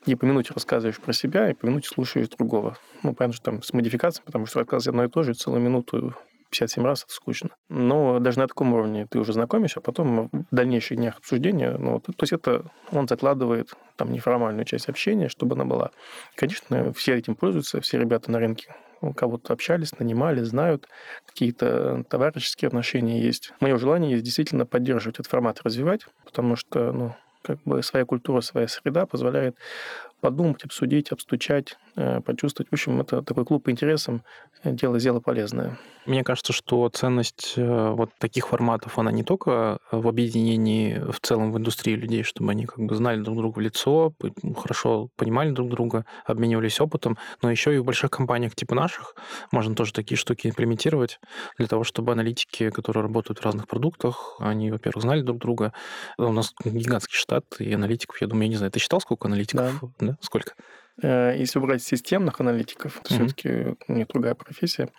B: и по минуте рассказываешь про себя, и по минуте слушаешь другого. Ну, понятно, что там с модификацией, потому что рассказывать одно и то же целую минуту 57 раз, это скучно. Но даже на таком уровне ты уже знакомишься, а потом в дальнейших днях обсуждения, ну, то есть это он закладывает там неформальную часть общения, чтобы она была. Конечно, все этим пользуются, все ребята на рынке кого-то общались, нанимали, знают, какие-то товарищеские отношения есть. Мое желание есть действительно поддерживать этот формат, развивать, потому что, ну, как бы своя культура, своя среда позволяет подумать, обсудить, обстучать, э, почувствовать. В общем, это такой клуб по интересам, э, дело дело полезное.
A: Мне кажется, что ценность э, вот таких форматов, она не только в объединении в целом в индустрии людей, чтобы они как бы знали друг друга в лицо, хорошо понимали друг друга, обменивались опытом, но еще и в больших компаниях типа наших можно тоже такие штуки имплементировать для того, чтобы аналитики, которые работают в разных продуктах, они, во-первых, знали друг друга. У нас гигантский штат и аналитиков, я думаю, я не знаю, ты считал, сколько аналитиков? Да. да? Сколько?
B: Э, если убрать системных аналитиков, то mm-hmm. все-таки не другая профессия,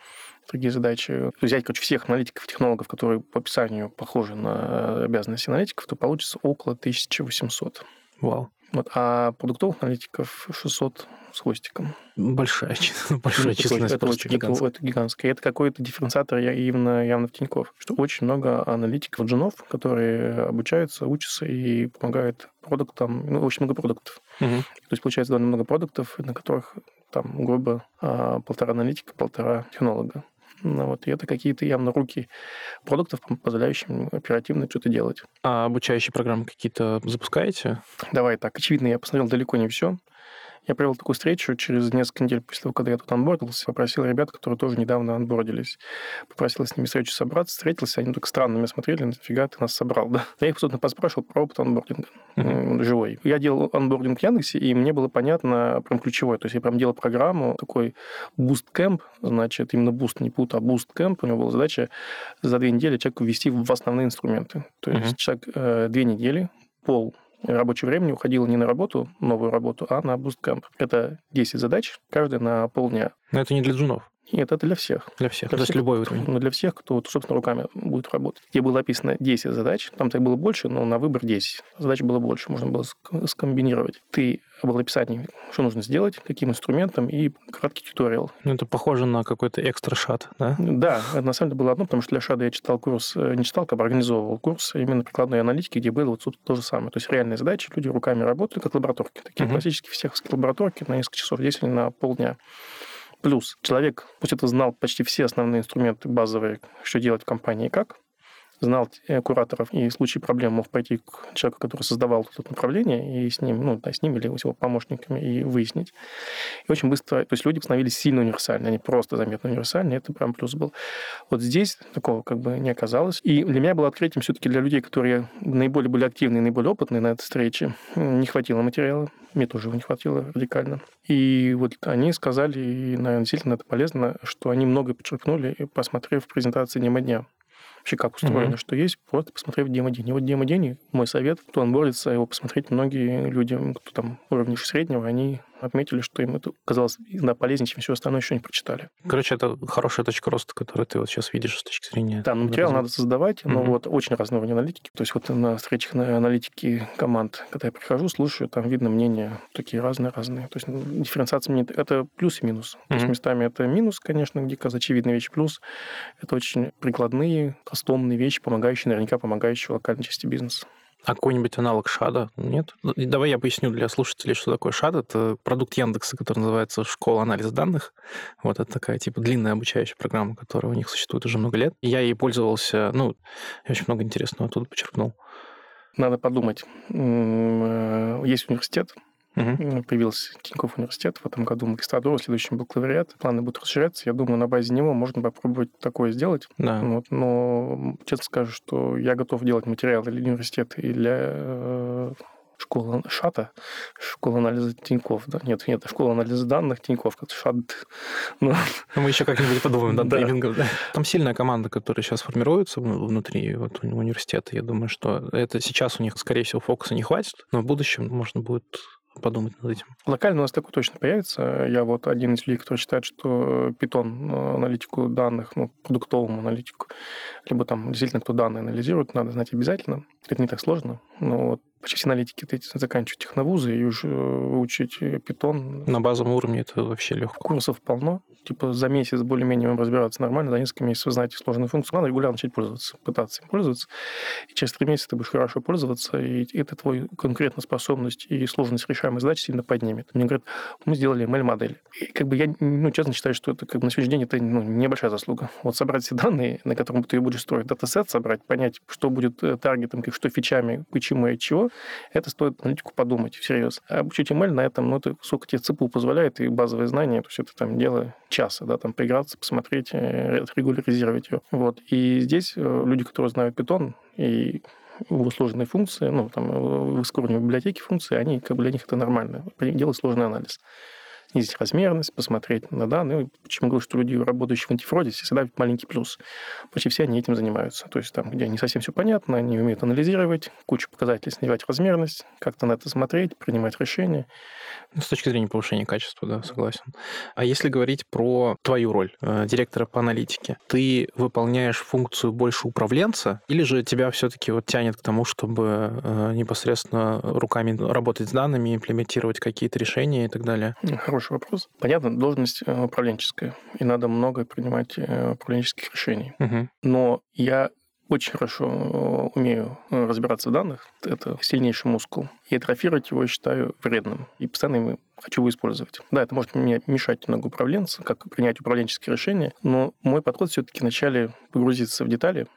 B: другие задачи. Взять, короче, всех аналитиков, технологов, которые по описанию похожи на обязанности аналитиков, то получится около 1800.
A: Вау.
B: Вот, а продуктовых аналитиков 600 с хвостиком.
A: Большая, (laughs) большая численность.
B: Это, очень, гигантская. Это, гигантская. Это какой-то дифференциатор явно, явно в Тинькофф. Что очень много аналитиков, джунов, которые обучаются, учатся и помогают продуктам. Ну, очень много продуктов. Угу. То есть, получается, довольно много продуктов, на которых там, грубо, а, полтора аналитика, полтора технолога. Ну, вот, и это какие-то явно руки продуктов, позволяющие оперативно что-то делать.
A: А обучающие программы какие-то запускаете?
B: Давай так. Очевидно, я посмотрел далеко не все. Я провел такую встречу через несколько недель после того, когда я тут анбордился, попросил ребят, которые тоже недавно анбордились, попросил с ними встречу собраться, встретился, они только странно меня смотрели, нафига ты нас собрал, да? Я их, собственно, поспрашивал про опыт анбординга mm-hmm. живой. Я делал анбординг в Яндексе, и мне было понятно прям ключевое, то есть я прям делал программу, такой Bootcamp, значит, именно Boost, не пут, а Bootcamp, у него была задача за две недели человеку ввести в основные инструменты. То есть mm-hmm. человек э, две недели, пол рабочего времени уходило не на работу, новую работу, а на Bootcamp. Это 10 задач, каждая на полдня.
A: Но это не для джунов.
B: Нет, это для всех.
A: Для всех. Для То есть любой уровень.
B: Ну, для всех, кто, собственно, руками будет работать. Где было описано 10 задач, там так было больше, но на выбор 10. Задач было больше, можно было скомбинировать. Ты было описание, что нужно сделать, каким инструментом, и краткий туториал.
A: Ну, это похоже на какой-то экстра шат, да?
B: Да, это на самом деле было одно, потому что для шада я читал курс, э, не читал, как бы организовывал курс именно прикладной аналитики, где было вот тут то же самое. То есть реальные задачи, люди руками работали, как лабораторки. Такие uh-huh. классические всех лабораторки на несколько часов, здесь на полдня. Плюс человек, пусть это знал почти все основные инструменты базовые, что делать в компании и как, знал кураторов, и в случае проблем мог пойти к человеку, который создавал это направление, и с ним, ну, да, с ним или с его помощниками, и выяснить. И очень быстро, то есть люди становились сильно универсальны, они просто заметно универсальны, это прям плюс был. Вот здесь такого как бы не оказалось. И для меня было открытием все-таки для людей, которые наиболее были активны, наиболее опытные на этой встрече, не хватило материала, мне тоже его не хватило радикально. И вот они сказали, и, наверное, действительно это полезно, что они много подчеркнули, посмотрев презентации дня дня вообще как устроено, mm-hmm. что есть, просто посмотрев демо-день. И вот демо-день, мой совет, кто онбордится, его посмотреть многие люди, кто там уровня среднего, они отметили, что им это казалось иногда полезнее, чем все остальное, еще не прочитали.
A: Короче, это хорошая точка роста, которую ты вот сейчас видишь с точки зрения...
B: Да, ну, материал надо создавать, но mm-hmm. вот очень разные уровни аналитики. То есть вот на встречах на аналитики команд, когда я прихожу, слушаю, там видно мнения такие разные-разные. То есть ну, дифференциация мне это плюс и минус. Mm-hmm. То есть местами это минус, конечно, где очевидная вещь, плюс это очень прикладные, кастомные вещи, помогающие, наверняка помогающие локальной части бизнеса.
A: А какой-нибудь аналог Шада нет? Ну, давай я поясню для слушателей, что такое Шад. Это продукт Яндекса, который называется «Школа анализа данных». Вот это такая, типа, длинная обучающая программа, которая у них существует уже много лет. Я ей пользовался, ну, я очень много интересного оттуда подчеркнул.
B: Надо подумать. Э, есть университет, Угу. Появился Тинькофф университет в этом году магистратура, в следующем бакалавриат. Планы будут расширяться. Я думаю, на базе него можно попробовать такое сделать.
A: Да.
B: Вот. Но честно скажу, что я готов делать материалы для университета и для э, школа ШАТа, школа анализа Тиньков, да? Нет, нет, школа анализа данных Тиньков, как ШАТ.
A: Но... Ну. ну, мы еще как-нибудь подумаем, да, да. Там сильная команда, которая сейчас формируется внутри вот, университета. Я думаю, что это сейчас у них, скорее всего, фокуса не хватит, но в будущем можно будет подумать над этим.
B: Локально у нас такой точно появится. Я вот один из людей, кто считает, что Python э, аналитику данных, ну, продуктовому аналитику, либо там действительно кто данные анализирует, надо знать обязательно. Это не так сложно. Но вот почти аналитики эти заканчивают техновузы и уже выучить Python.
A: На базовом уровне это вообще легко.
B: Курсов полно. Типа за месяц более-менее разбираться нормально, за несколько месяцев знаете сложную функцию. Надо регулярно начать пользоваться, пытаться им пользоваться. И через три месяца ты будешь хорошо пользоваться, и это твою конкретно способность и сложность решаемой задачи сильно поднимет. Мне говорят, мы сделали ML-модель. И как бы я, ну, честно считаю, что это как бы на сегодняшний день это ну, небольшая заслуга. Вот собрать все данные, на котором ты будешь строить датасет, собрать, понять, что будет э, таргетом, как что фичами, почему и чего, это стоит аналитику подумать всерьез. А обучить ML на этом, ну, это сколько тебе ЦПУ позволяет, и базовые знания, то есть это там дело часа, да, там поиграться, посмотреть, э, регуляризировать его. Вот. И здесь э, люди, которые знают Python и его сложные функции, ну, там, в искоренной библиотеке функции, они, как бы для них это нормально. Делать сложный анализ снизить размерность, посмотреть на данные. Почему говорю, что люди, работающие в антифроде, всегда маленький плюс. Почти все они этим занимаются. То есть там, где не совсем все понятно, они умеют анализировать, кучу показателей снижать размерность, как-то на это смотреть, принимать решения.
A: Ну, с точки зрения повышения качества, да, согласен. А если говорить про твою роль э, директора по аналитике, ты выполняешь функцию больше управленца, или же тебя все-таки вот тянет к тому, чтобы э, непосредственно руками работать с данными, имплементировать какие-то решения и так далее?
B: Хороший вопрос. Понятно, должность э, управленческая, и надо много принимать э, управленческих решений.
A: Угу.
B: Но я очень хорошо э, умею разбираться в данных. Это сильнейший мускул. И атрофировать его считаю вредным. И постоянно его хочу его использовать. Да, это может мне мешать немного управленцу, как принять управленческие решения, но мой подход все-таки вначале погрузиться в детали,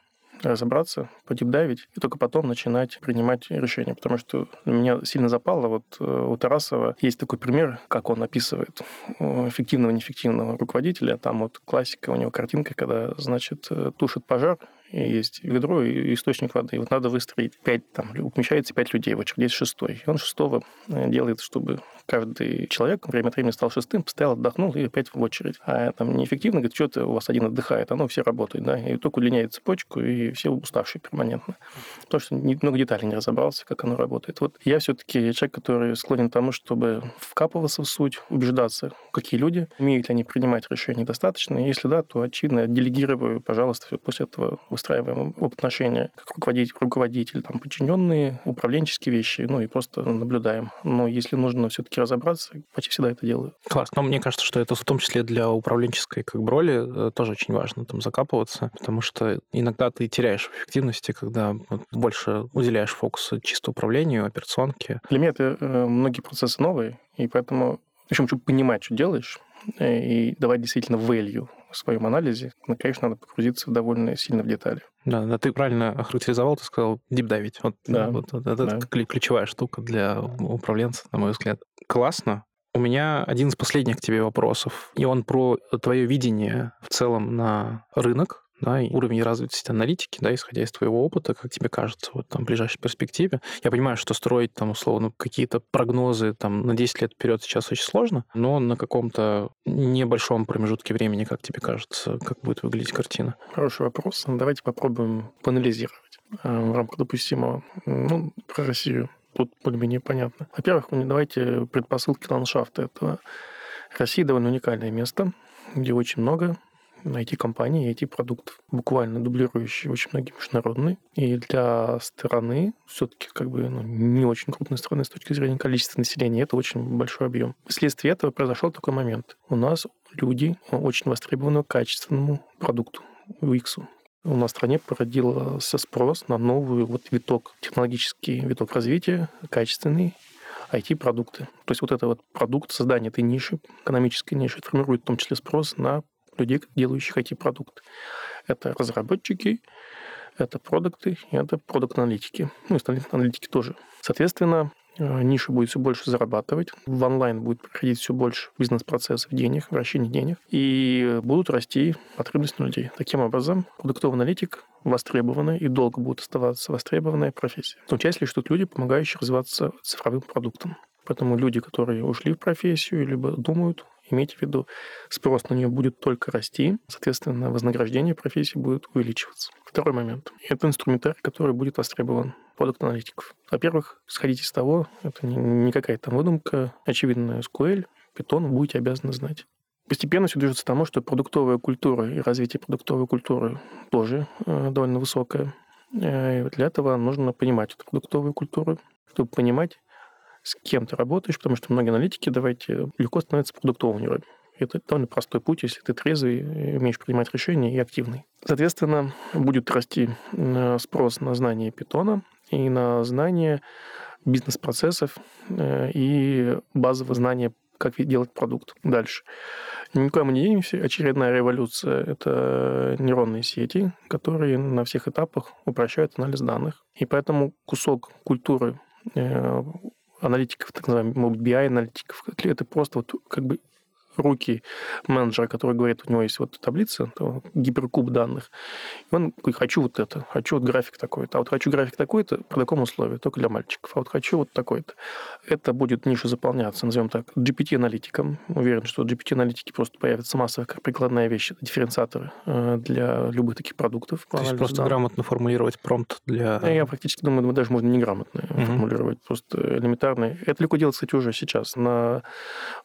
B: разобраться, подипдавить, и только потом начинать принимать решения. Потому что меня сильно запало, вот э, у Тарасова есть такой пример, как он описывает эффективного, неэффективного руководителя. Там вот классика у него картинка, когда, значит, тушит пожар, есть ведро и источник воды. И вот надо выстроить пять, там, умещается пять людей в очередь, есть шестой. И он шестого э, делает, чтобы каждый человек время от времени стал шестым, постоял, отдохнул и опять в очередь. А там неэффективно, говорит, что-то у вас один отдыхает, оно все работает, да, и только удлиняет цепочку, и все уставшие перманентно. Потому что много деталей не разобрался, как оно работает. Вот я все-таки человек, который склонен к тому, чтобы вкапываться в суть, убеждаться, какие люди, умеют ли они принимать решения достаточно, если да, то, очевидно, делегирую, пожалуйста, после этого выстраиваем отношения как руководитель, руководитель там, подчиненные, управленческие вещи, ну и просто наблюдаем. Но если нужно все-таки разобраться, почти всегда это делаю.
A: Класс. Но мне кажется, что это в том числе для управленческой как бы, роли э, тоже очень важно там закапываться, потому что иногда ты теряешь эффективности, когда вот, больше уделяешь фокус чисто управлению, операционке.
B: Для меня это э, многие процессы новые, и поэтому В общем, чтобы понимать, что делаешь, э, и давать действительно value в своем анализе, ну, конечно, надо погрузиться довольно сильно в детали.
A: Да, да, ты правильно охарактеризовал, ты сказал дипдавить. Вот,
B: Да,
A: вот, вот это
B: да.
A: ключевая штука для управленца, на мой взгляд. Классно. У меня один из последних к тебе вопросов, и он про твое видение в целом на рынок, да, и уровень развитости аналитики, да, исходя из твоего опыта, как тебе кажется, вот там в ближайшей перспективе. Я понимаю, что строить там условно какие-то прогнозы там на 10 лет вперед сейчас очень сложно, но на каком-то небольшом промежутке времени, как тебе кажется, как будет выглядеть картина?
B: Хороший вопрос. Давайте попробуем поанализировать э, в рамках допустимого. Ну, про Россию тут более-менее понятно. Во-первых, ну, давайте предпосылки ландшафта этого. Россия довольно уникальное место, где очень много IT-компаний, IT-продуктов, буквально дублирующие очень многие международные. И для страны, все-таки как бы ну, не очень крупной страны с точки зрения количества населения, это очень большой объем. Вследствие этого произошел такой момент. У нас люди очень востребованы качественному продукту, UX. У нас в стране породился спрос на новый вот виток, технологический виток развития, качественный, IT-продукты. То есть вот это вот продукт, создание этой ниши, экономической ниши, формирует в том числе спрос на людей, делающих IT-продукты. Это разработчики, это продукты, это продукт-аналитики. Ну, и аналитики тоже. Соответственно, э, ниша будет все больше зарабатывать, в онлайн будет проходить все больше бизнес-процессов, денег, вращения денег, и будут расти потребности людей. Таким образом, продуктовый аналитик востребованная и долго будет оставаться востребованная профессия. В том числе, что люди, помогающие развиваться цифровым продуктом. Поэтому люди, которые ушли в профессию, либо думают Имейте в виду, спрос на нее будет только расти, соответственно, вознаграждение профессии будет увеличиваться. Второй момент. Это инструментарий, который будет востребован продукт аналитиков. Во-первых, сходите с того, это не какая-то там выдумка, очевидно, SQL, Python будете обязаны знать. Постепенно все движется к тому, что продуктовая культура и развитие продуктовой культуры тоже э, довольно высокое. Э, и для этого нужно понимать эту продуктовую культуру, чтобы понимать, с кем ты работаешь, потому что многие аналитики, давайте, легко становятся продуктовыми. Это довольно простой путь, если ты трезвый, умеешь принимать решения и активный. Соответственно, будет расти э, спрос на знание питона и на знание бизнес-процессов э, и базовое знание, как делать продукт. Дальше. Никуда мы не денемся. Очередная революция – это нейронные сети, которые на всех этапах упрощают анализ данных. И поэтому кусок культуры э, аналитиков, так называемых, BI-аналитиков, это просто вот как бы руки менеджера, который говорит, у него есть вот таблица, гиперкуб данных, и он говорит, хочу вот это, хочу вот график такой-то, а вот хочу график такой-то по такому условию, только для мальчиков, а вот хочу вот такой-то. Это будет ниша заполняться, назовем так, GPT-аналитиком. Уверен, что GPT-аналитики просто появятся массово как прикладная вещь, дифференциаторы э, для любых таких продуктов.
A: То есть просто данных. грамотно формулировать промпт для...
B: Я практически думаю, даже можно неграмотно mm-hmm. формулировать, просто элементарно. Это легко делать, кстати, уже сейчас. На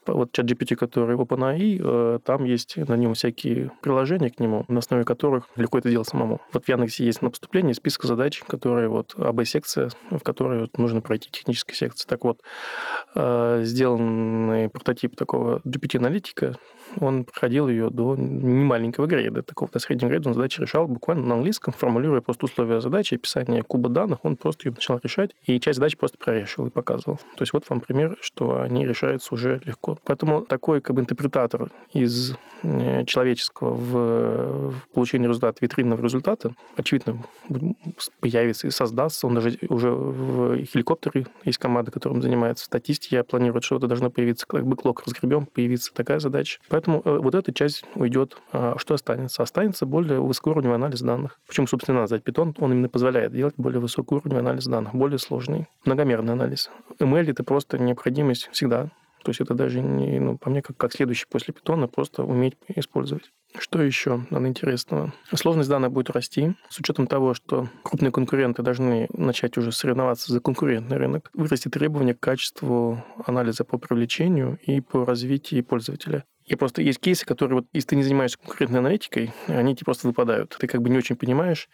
B: вот чат GPT, который OpenAI, э, там есть на нем всякие приложения к нему, на основе которых легко это делать самому. Вот в Яндексе есть на поступлении список задач, которые вот АБ-секция, в которой вот нужно пройти технической секции. Так вот, э, сделанный прототип такого GPT-аналитика, он проходил ее до немаленького грейда, такого до среднего грейда, он задачи решал буквально на английском, формулируя просто условия задачи, описание куба данных, он просто ее начал решать, и часть задач просто прорешил и показывал. То есть вот вам пример, что они решаются уже легко. Поэтому такой как бы интерпретатор из э, человеческого в, в получении результата, витринного результата, очевидно, появится и создастся. Он даже уже в хеликоптере есть команда, которым занимается статистикой, я планирую, что это должно появиться, как бы клок разгребем, появится такая задача. Поэтому э, вот эта часть уйдет. А что останется? Останется более высокоуровневый анализ данных. Почему, собственно, надо знать Python? Он именно позволяет делать более высокоуровневый анализ данных, более сложный, многомерный анализ. ML — это просто необходимость всегда то есть это даже не, ну, по мне, как, как следующий после питона, просто уметь использовать. Что еще надо интересного? Сложность данных будет расти с учетом того, что крупные конкуренты должны начать уже соревноваться за конкурентный рынок. Вырастет требования к качеству анализа по привлечению и по развитию пользователя. И просто есть кейсы, которые, вот, если ты не занимаешься конкурентной аналитикой, они тебе просто выпадают. Ты как бы не очень понимаешь,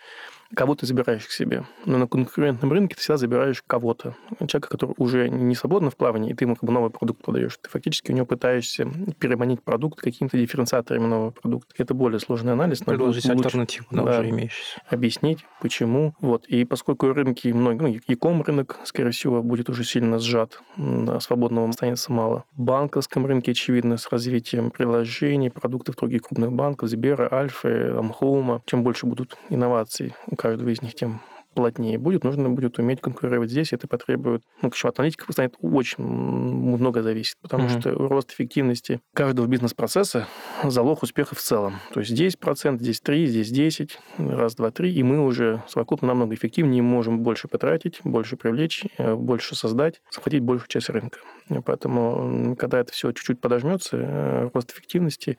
B: кого ты забираешь к себе. Но на конкурентном рынке ты всегда забираешь кого-то. Человека, который уже не свободно в плавании, и ты ему как бы новый продукт продаешь. Ты фактически у него пытаешься переманить продукт какими-то дифференциаторами нового продукта. Это более сложный анализ.
A: Но Предложить альтернативу да, да, уже имеющейся.
B: Объяснить, почему. Вот. И поскольку рынки многие, ну, e-com рынок, скорее всего, будет уже сильно сжат, а свободного останется мало. В банковском рынке, очевидно, с развитием приложений, продуктов других крупных банков, Сбера, Альфы, Амхоума, чем больше будут инноваций каждого из них, тем плотнее будет, нужно будет уметь конкурировать здесь. Это потребует, ну, общем, от аналитиков станет очень много зависит, потому mm-hmm. что рост эффективности каждого бизнес-процесса – залог успеха в целом. То есть здесь процент, здесь 3, здесь 10, раз, два, три, и мы уже совокупно намного эффективнее можем больше потратить, больше привлечь, э, больше создать, захватить большую часть рынка. Поэтому, когда это все чуть-чуть подожмется, э, рост эффективности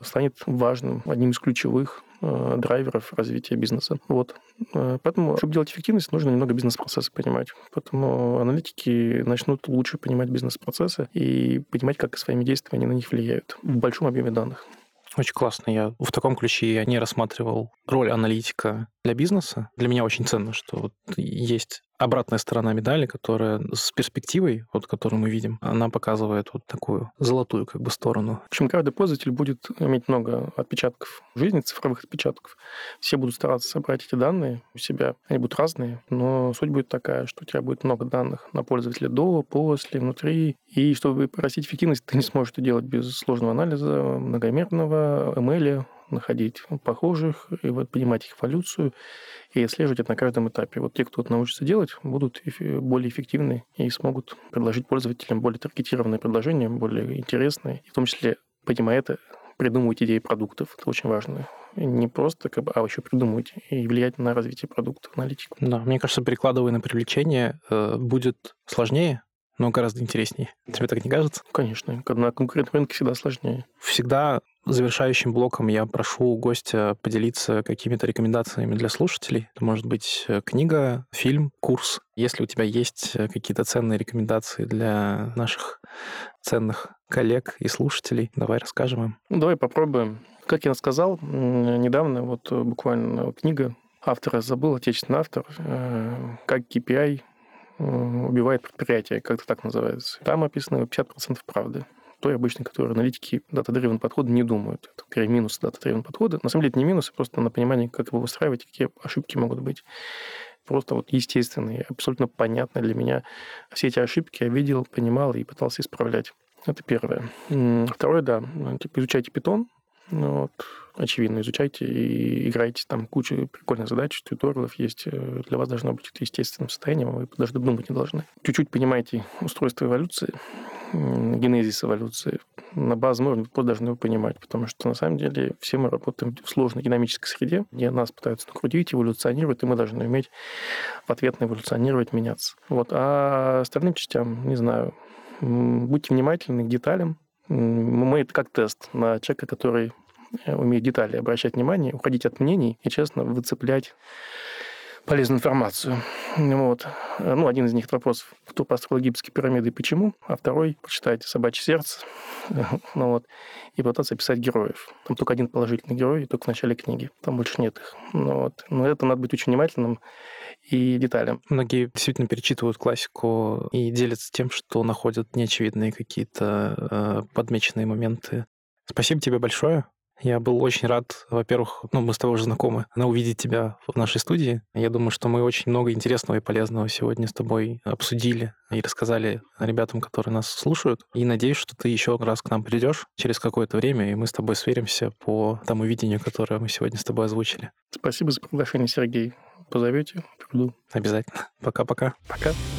B: станет важным, одним из ключевых драйверов развития бизнеса. Вот. Э, поэтому, чтобы делать эффективность, нужно немного бизнес-процессы понимать. Поэтому аналитики начнут лучше понимать бизнес-процессы и понимать, как своими действиями они на них влияют в большом объеме данных.
A: Очень классно. Я в таком ключе я не рассматривал роль аналитика для бизнеса. Для меня очень ценно, что вот есть обратная сторона медали, которая с перспективой, вот которую мы видим, она показывает вот такую золотую как бы сторону.
B: В общем, каждый пользователь будет иметь много отпечатков жизни, цифровых отпечатков. Все будут стараться собрать эти данные у себя. Они будут разные, но суть будет такая, что у тебя будет много данных на пользователя до, после, внутри. И чтобы порастить эффективность, ты не сможешь это делать без сложного анализа, многомерного, ML, находить похожих, и вот понимать их эволюцию и отслеживать это на каждом этапе. Вот те, кто это научится делать, будут более эффективны и смогут предложить пользователям более таргетированные предложения, более интересные, и в том числе, понимая это, придумывать идеи продуктов. Это очень важно. Не просто, как бы, а еще придумывать и влиять на развитие продуктов, аналитику.
A: Да, мне кажется, перекладывая на привлечение, э, будет сложнее, но гораздо интереснее. Тебе так не кажется?
B: Конечно. На конкурентном рынке всегда сложнее.
A: Всегда завершающим блоком я прошу гостя поделиться какими-то рекомендациями для слушателей. Это может быть э, книга, фильм, курс. Если у тебя есть э, какие-то ценные рекомендации для наших ценных коллег и слушателей, давай расскажем им.
B: Ну, давай попробуем. Как я сказал, недавно вот э, буквально книга автора забыл, отечественный автор, как KPI убивает предприятие, как-то так называется. Там описано 50% правды той обычно, которые аналитики дата-дривен подхода не думают. Это скорее минус дата-дривен подхода. На самом деле это не минус, просто на понимание, как его выстраивать, какие ошибки могут быть. Просто вот естественные, абсолютно понятно для меня. Все эти ошибки я видел, понимал и пытался исправлять. Это первое. Второе, да, типа изучайте питон, ну, вот, очевидно, изучайте и играйте. Там куча прикольных задач, туториалов есть. Э, для вас должно быть это естественным состоянием, вы даже думать не должны. Чуть-чуть понимаете устройство эволюции, генезис эволюции. На базовом уровне вы должны его понимать, потому что на самом деле все мы работаем в сложной динамической среде, где нас пытаются накрутить, эволюционировать, и мы должны уметь в ответ на эволюционировать, меняться. Вот. А остальным частям, не знаю, будьте внимательны к деталям, мы это как тест на человека, который э, умеет детали обращать внимание, уходить от мнений и, честно, выцеплять полезную информацию. Вот. Ну, один из них вопросов, кто построил египетские пирамиды и почему, а второй – почитайте «Собачье сердце», (laughs) ну, вот, и пытаться описать героев. Там только один положительный герой, только в начале книги. Там больше нет их. Ну, вот. Но это надо быть очень внимательным и деталям.
A: Многие действительно перечитывают классику и делятся тем, что находят неочевидные какие-то э, подмеченные моменты. Спасибо тебе большое. Я был очень рад, во-первых, ну, мы с тобой уже знакомы, на увидеть тебя в нашей студии. Я думаю, что мы очень много интересного и полезного сегодня с тобой обсудили и рассказали ребятам, которые нас слушают. И надеюсь, что ты еще раз к нам придешь через какое-то время, и мы с тобой сверимся по тому видению, которое мы сегодня с тобой озвучили.
B: Спасибо за приглашение, Сергей. Позовете, приду.
A: Обязательно. Пока-пока.
B: Пока. -пока. Пока.